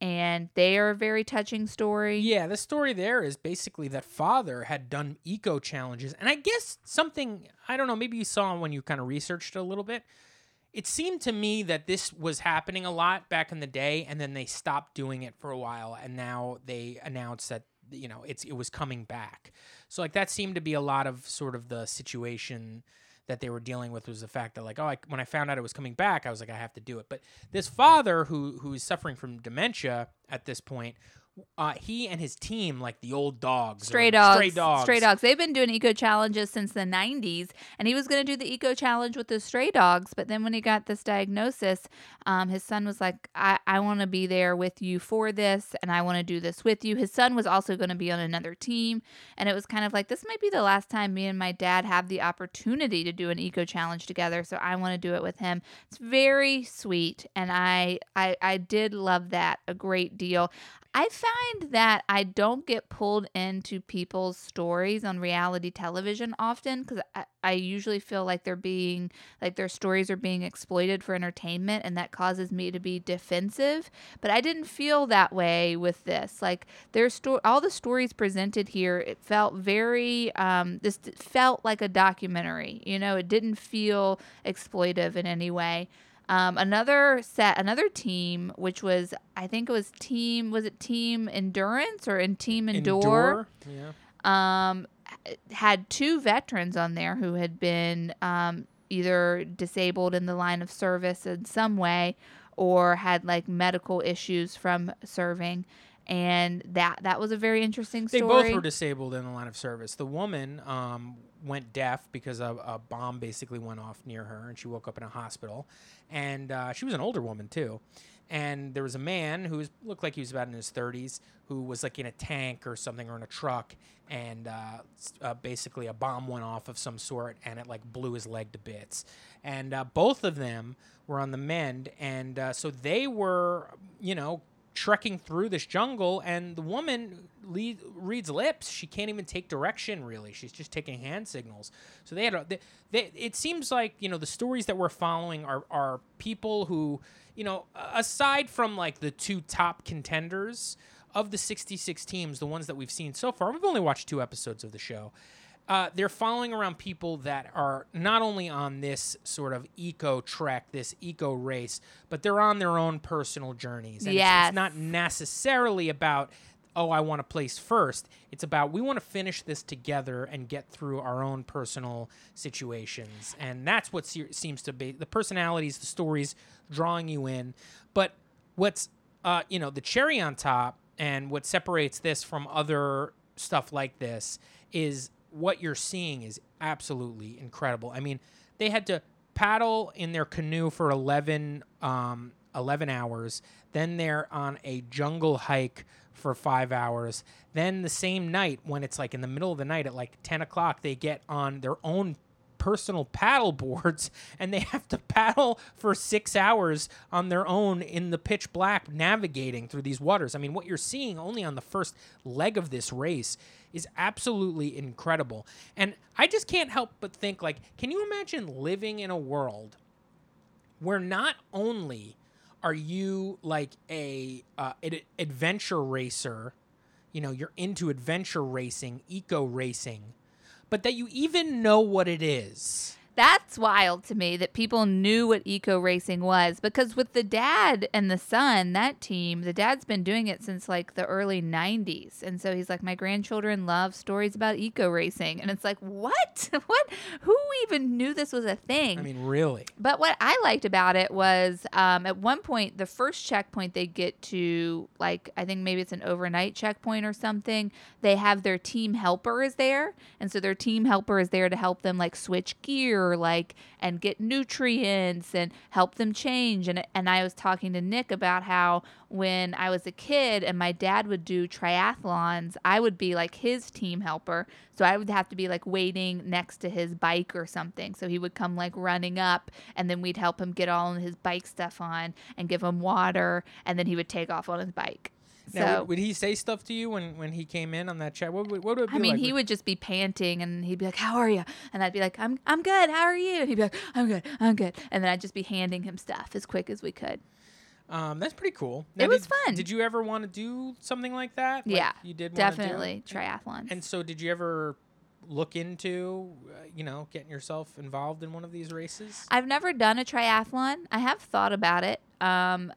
and they are a very touching story. yeah the story there is basically that father had done eco challenges and i guess something i don't know maybe you saw when you kind of researched a little bit it seemed to me that this was happening a lot back in the day and then they stopped doing it for a while and now they announced that you know it's it was coming back so like that seemed to be a lot of sort of the situation that they were dealing with was the fact that like oh I, when I found out it was coming back I was like I have to do it. But this father who who is suffering from dementia at this point uh, he and his team like the old dogs Stray dogs, stray dogs stray dogs. They've been doing eco challenges since the 90s, and he was going to do the eco challenge with the stray dogs. But then when he got this diagnosis, um, his son was like, "I, I want to be there with you for this, and I want to do this with you." His son was also going to be on another team, and it was kind of like this might be the last time me and my dad have the opportunity to do an eco challenge together. So I want to do it with him. It's very sweet, and I I I did love that a great deal. I find that I don't get pulled into people's stories on reality television often because I, I usually feel like they're being, like their stories are being exploited for entertainment and that causes me to be defensive. But I didn't feel that way with this. Like their story, all the stories presented here, it felt very, um, this felt like a documentary. You know, it didn't feel exploitive in any way. Um, another set, another team, which was I think it was team, was it team endurance or in team endure? Yeah. Um, had two veterans on there who had been um, either disabled in the line of service in some way or had like medical issues from serving. And that that was a very interesting story. They both were disabled in the line of service. The woman um, went deaf because a, a bomb basically went off near her, and she woke up in a hospital. And uh, she was an older woman too. And there was a man who was, looked like he was about in his 30s, who was like in a tank or something or in a truck, and uh, uh, basically a bomb went off of some sort, and it like blew his leg to bits. And uh, both of them were on the mend, and uh, so they were, you know, trekking through this jungle and the woman reads lips. She can't even take direction really. She's just taking hand signals. So they had a, they, they, it seems like you know the stories that we're following are, are people who you know aside from like the two top contenders of the 66 teams the ones that we've seen so far we've only watched two episodes of the show uh, they're following around people that are not only on this sort of eco trek, this eco race, but they're on their own personal journeys. And it's- it's, not necessarily about, oh, I want to place first. It's about we want to finish this together and get through our own personal situations. And that's what se- seems to be the personalities, the stories drawing you in. But what's, uh, you know, the cherry on top and what separates this from other stuff like this is what you're seeing is absolutely incredible. I mean, they had to paddle in their canoe for 11, um, 11 hours. Then they're on a jungle hike for five hours. Then the same night, when it's like in the middle of the night at like 10 o'clock, they get on their own personal paddle boards and they have to paddle for six hours on their own in the pitch black navigating through these waters. I mean, what you're seeing only on the first leg of this race is absolutely incredible. And I just can't help but think like, can you imagine living in a world where not only are you like a uh, an adventure racer, you know, you're into adventure racing, eco racing, but that you even know what it is. That's wild to me that people knew what eco racing was because with the dad and the son, that team, the dad's been doing it since like the early 90s. And so he's like, My grandchildren love stories about eco racing. And it's like, What? what? Who even knew this was a thing? I mean, really. But what I liked about it was um, at one point, the first checkpoint they get to, like, I think maybe it's an overnight checkpoint or something, they have their team helper is there. And so their team helper is there to help them, like, switch gear, like, and get nutrients and help them change. And, and I was talking to Nick about how when I was a kid and my dad would do triathlons, I would be like his team helper. So I would have to be like waiting next to his bike or something. So he would come like running up and then we'd help him get all his bike stuff on and give him water and then he would take off on his bike. Now, So would, would he say stuff to you when, when he came in on that chat? What, would- what would it be I mean, like? he would just be panting and he'd be like, "How are you?" And I'd be like, "I'm I'm good. How are you?" And he'd be like, "I'm good. I'm good." And then I'd just be handing him stuff as quick as we could. Um, that's pretty cool. It was did, fun. Did you ever want to do something like that? Like yeah, you did. definitely triathlons. And so, did you ever look into, uh, you know, getting yourself involved in one of these races? I've never done a triathlon. I have thought about it. Um,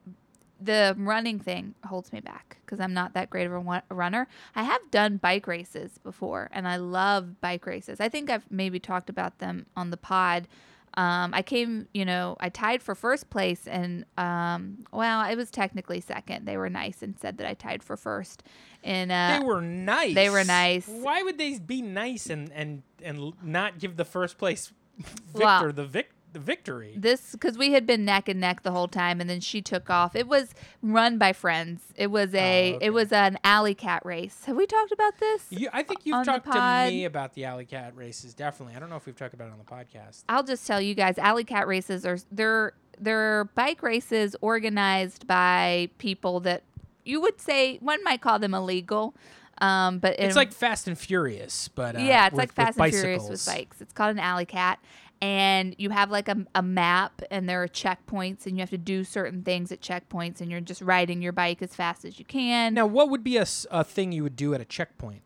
the running thing holds me back because I'm not that great of a runner. I have done bike races before, and I love bike races. I think I've maybe talked about them on the pod. Um, I came, you know, I tied for first place, and um, well, it was technically second. They were nice and said that I tied for first. And uh, they were nice. they were nice. Why would they be nice and and and not give the first place victor Well- the vic the victory? this because we had been neck and neck the whole time and then she took off it was run by friends it was a Oh, okay. it was an alley cat race have we talked about this You, I think you've talked to me about the alley cat races. Definitely. I don't know if we've talked about it on the podcast. i'll just tell you guys alley cat races are they're they're bike races organized by people that you would say one might call them illegal. Um, but It's in- like Fast and Furious, but uh, yeah, it's with- like Fast and Furious with bikes. It's called an alley cat, and you have like a, a map, and there are checkpoints, and you have to do certain things at checkpoints, and you're just riding your bike as fast as you can. Now, what would be a, a thing you would do at a checkpoint?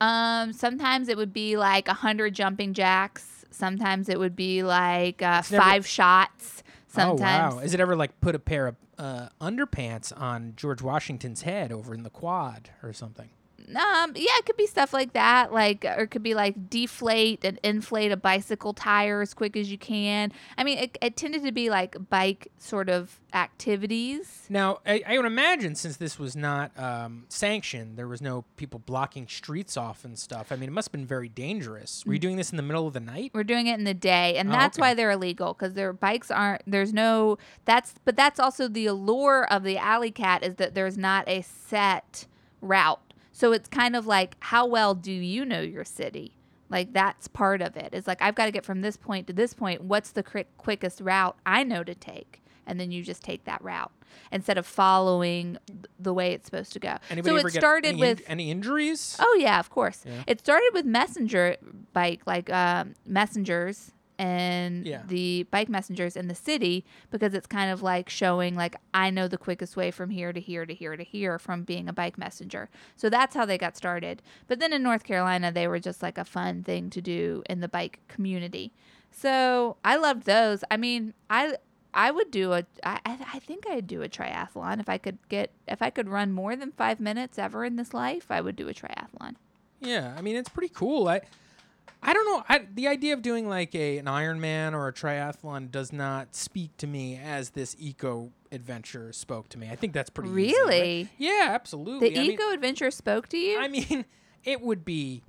Um, sometimes it would be like a hundred jumping jacks. Sometimes it would be like uh, never- five shots. Sometimes Oh wow! Is it ever like put a pair of uh, underpants on George Washington's head over in the quad or something? Um, yeah, it could be stuff like that, like or it could be like deflate and inflate a bicycle tire as quick as you can. I mean, it, it tended to be like bike sort of activities. Now, I, I would imagine since this was not um, sanctioned, there was no people blocking streets off and stuff. I mean, it must have been very dangerous. Were you doing this in the middle of the night? We're doing it in the day, and Oh, that's okay. why they're illegal because their bikes aren't. There's no. That's but that's also the allure of the alley cat is that there's not a set route. So it's kind of like how well do you know your city? Like that's part of it. It's like I've got to get from this point to this point. What's the quick, quickest route I know to take? And then you just take that route instead of following the way it's supposed to go. Anybody so it started any, with any injuries? Oh yeah, of course. Yeah. It started with messenger bike, like um, messengers and Yeah. the bike messengers in the city, because it's kind of like showing like I know the quickest way from here to here to here to here from being a bike messenger. So that's how they got started. But then in North Carolina, they were just like a fun thing to do in the bike community. So I loved those. I mean, I I would do a I I think I'd do a triathlon if I could get if I could run more than five minutes ever in this life. I would do a triathlon. Yeah, I mean it's pretty cool. I I don't know. I, the idea of doing like a an Ironman or a triathlon does not speak to me as this eco adventure spoke to me. I think that's pretty easy, right? Really? Yeah, absolutely. The I mean- eco adventure spoke to you? I mean, it would be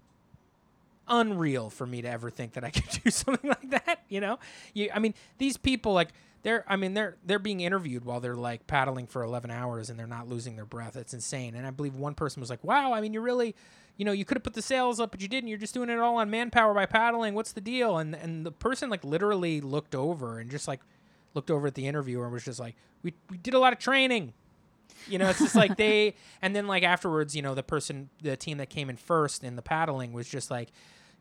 unreal for me to ever think that I could do something like that. You know, you. I mean, these people like they're. I mean, they're they're being interviewed while they're like paddling for eleven hours and they're not losing their breath. It's insane. And I believe one person was like, "Wow, I mean, you're really." You know, you could have put the sails up, but you didn't. You're just doing it all on manpower by paddling. What's the deal? And and the person like literally looked over and just like looked over at the interviewer and was just like, "We we did a lot of training. You know, it's just like they, and then like afterwards, you know, the person, the team that came in first in the paddling was just like,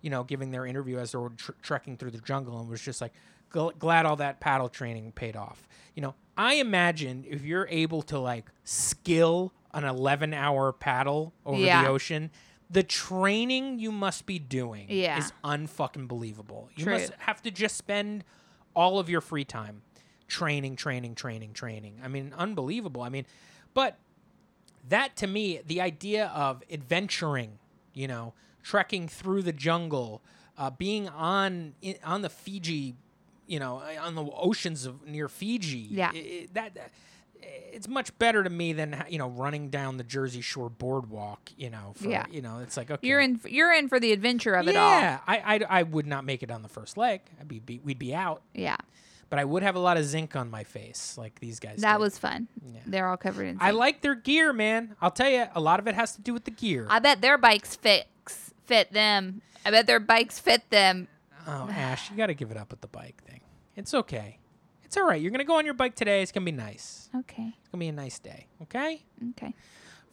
you know, giving their interview as they were tr- trekking through the jungle and was just like, gl- glad all that paddle training paid off. You know, I imagine if you're able to like skill an 11 hour paddle over Yeah. the ocean, the training you must be doing Yeah. is unfucking believable. You True. must have to just spend all of your free time training, training, training, training. I mean, unbelievable. I mean, but that to me, the idea of adventuring, you know, trekking through the jungle, uh, being on in, on the Fiji, you know, on the oceans of near Fiji. Yeah. i- i- that, that it's much better to me than you know running down the Jersey Shore boardwalk. You know, for, Yeah. you know, it's like okay, you're in you're in for the adventure of it all. yeah, I, I I would not make it on the first leg. I'd be, be we'd be out, Yeah. but I would have a lot of zinc on my face, like these guys. That did. was fun. Yeah. They're all covered in I like their gear, man. I'll tell you, a lot of it has to do with the gear. I bet their bikes fix fit them. I bet their bikes fit them. oh, Ash, you got to give it up with the bike thing. It's okay. It's all right. You're gonna go on your bike today. It's gonna be nice. Okay. It's gonna be a nice day. Okay. Okay.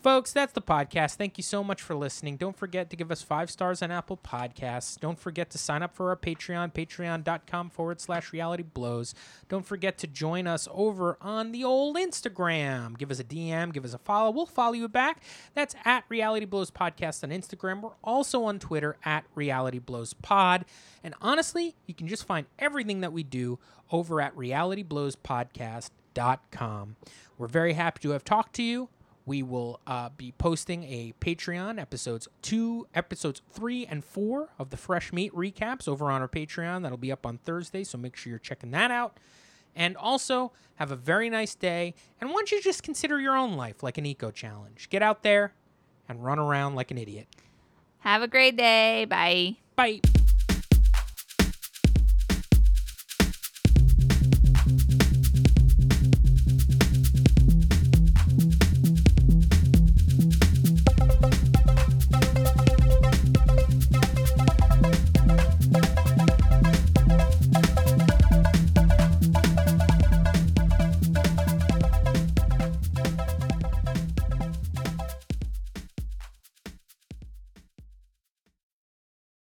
Folks, that's the podcast. Thank you so much for listening. Don't forget to give us five stars on Apple Podcasts. Don't forget to sign up for our Patreon, patreon.com forward slash reality blows. Don't forget to join us over on the old Instagram. Give us a DM, give us a follow. We'll follow you back. That's at Reality Blows Podcast on Instagram. We're also on Twitter at Reality Blows Pod. And honestly, you can just find everything that we do over at realityblowspodcast.com. We're very happy to have talked to you. We will uh, be posting a Patreon episodes two, episodes three and four of the Fresh Meat recaps over on our Patreon. That'll be up on Thursday, so make sure you're checking that out. And also, have a very nice day. And why don't you just consider your own life like an eco challenge? Get out there and run around like an idiot. Have a great day. Bye. Bye.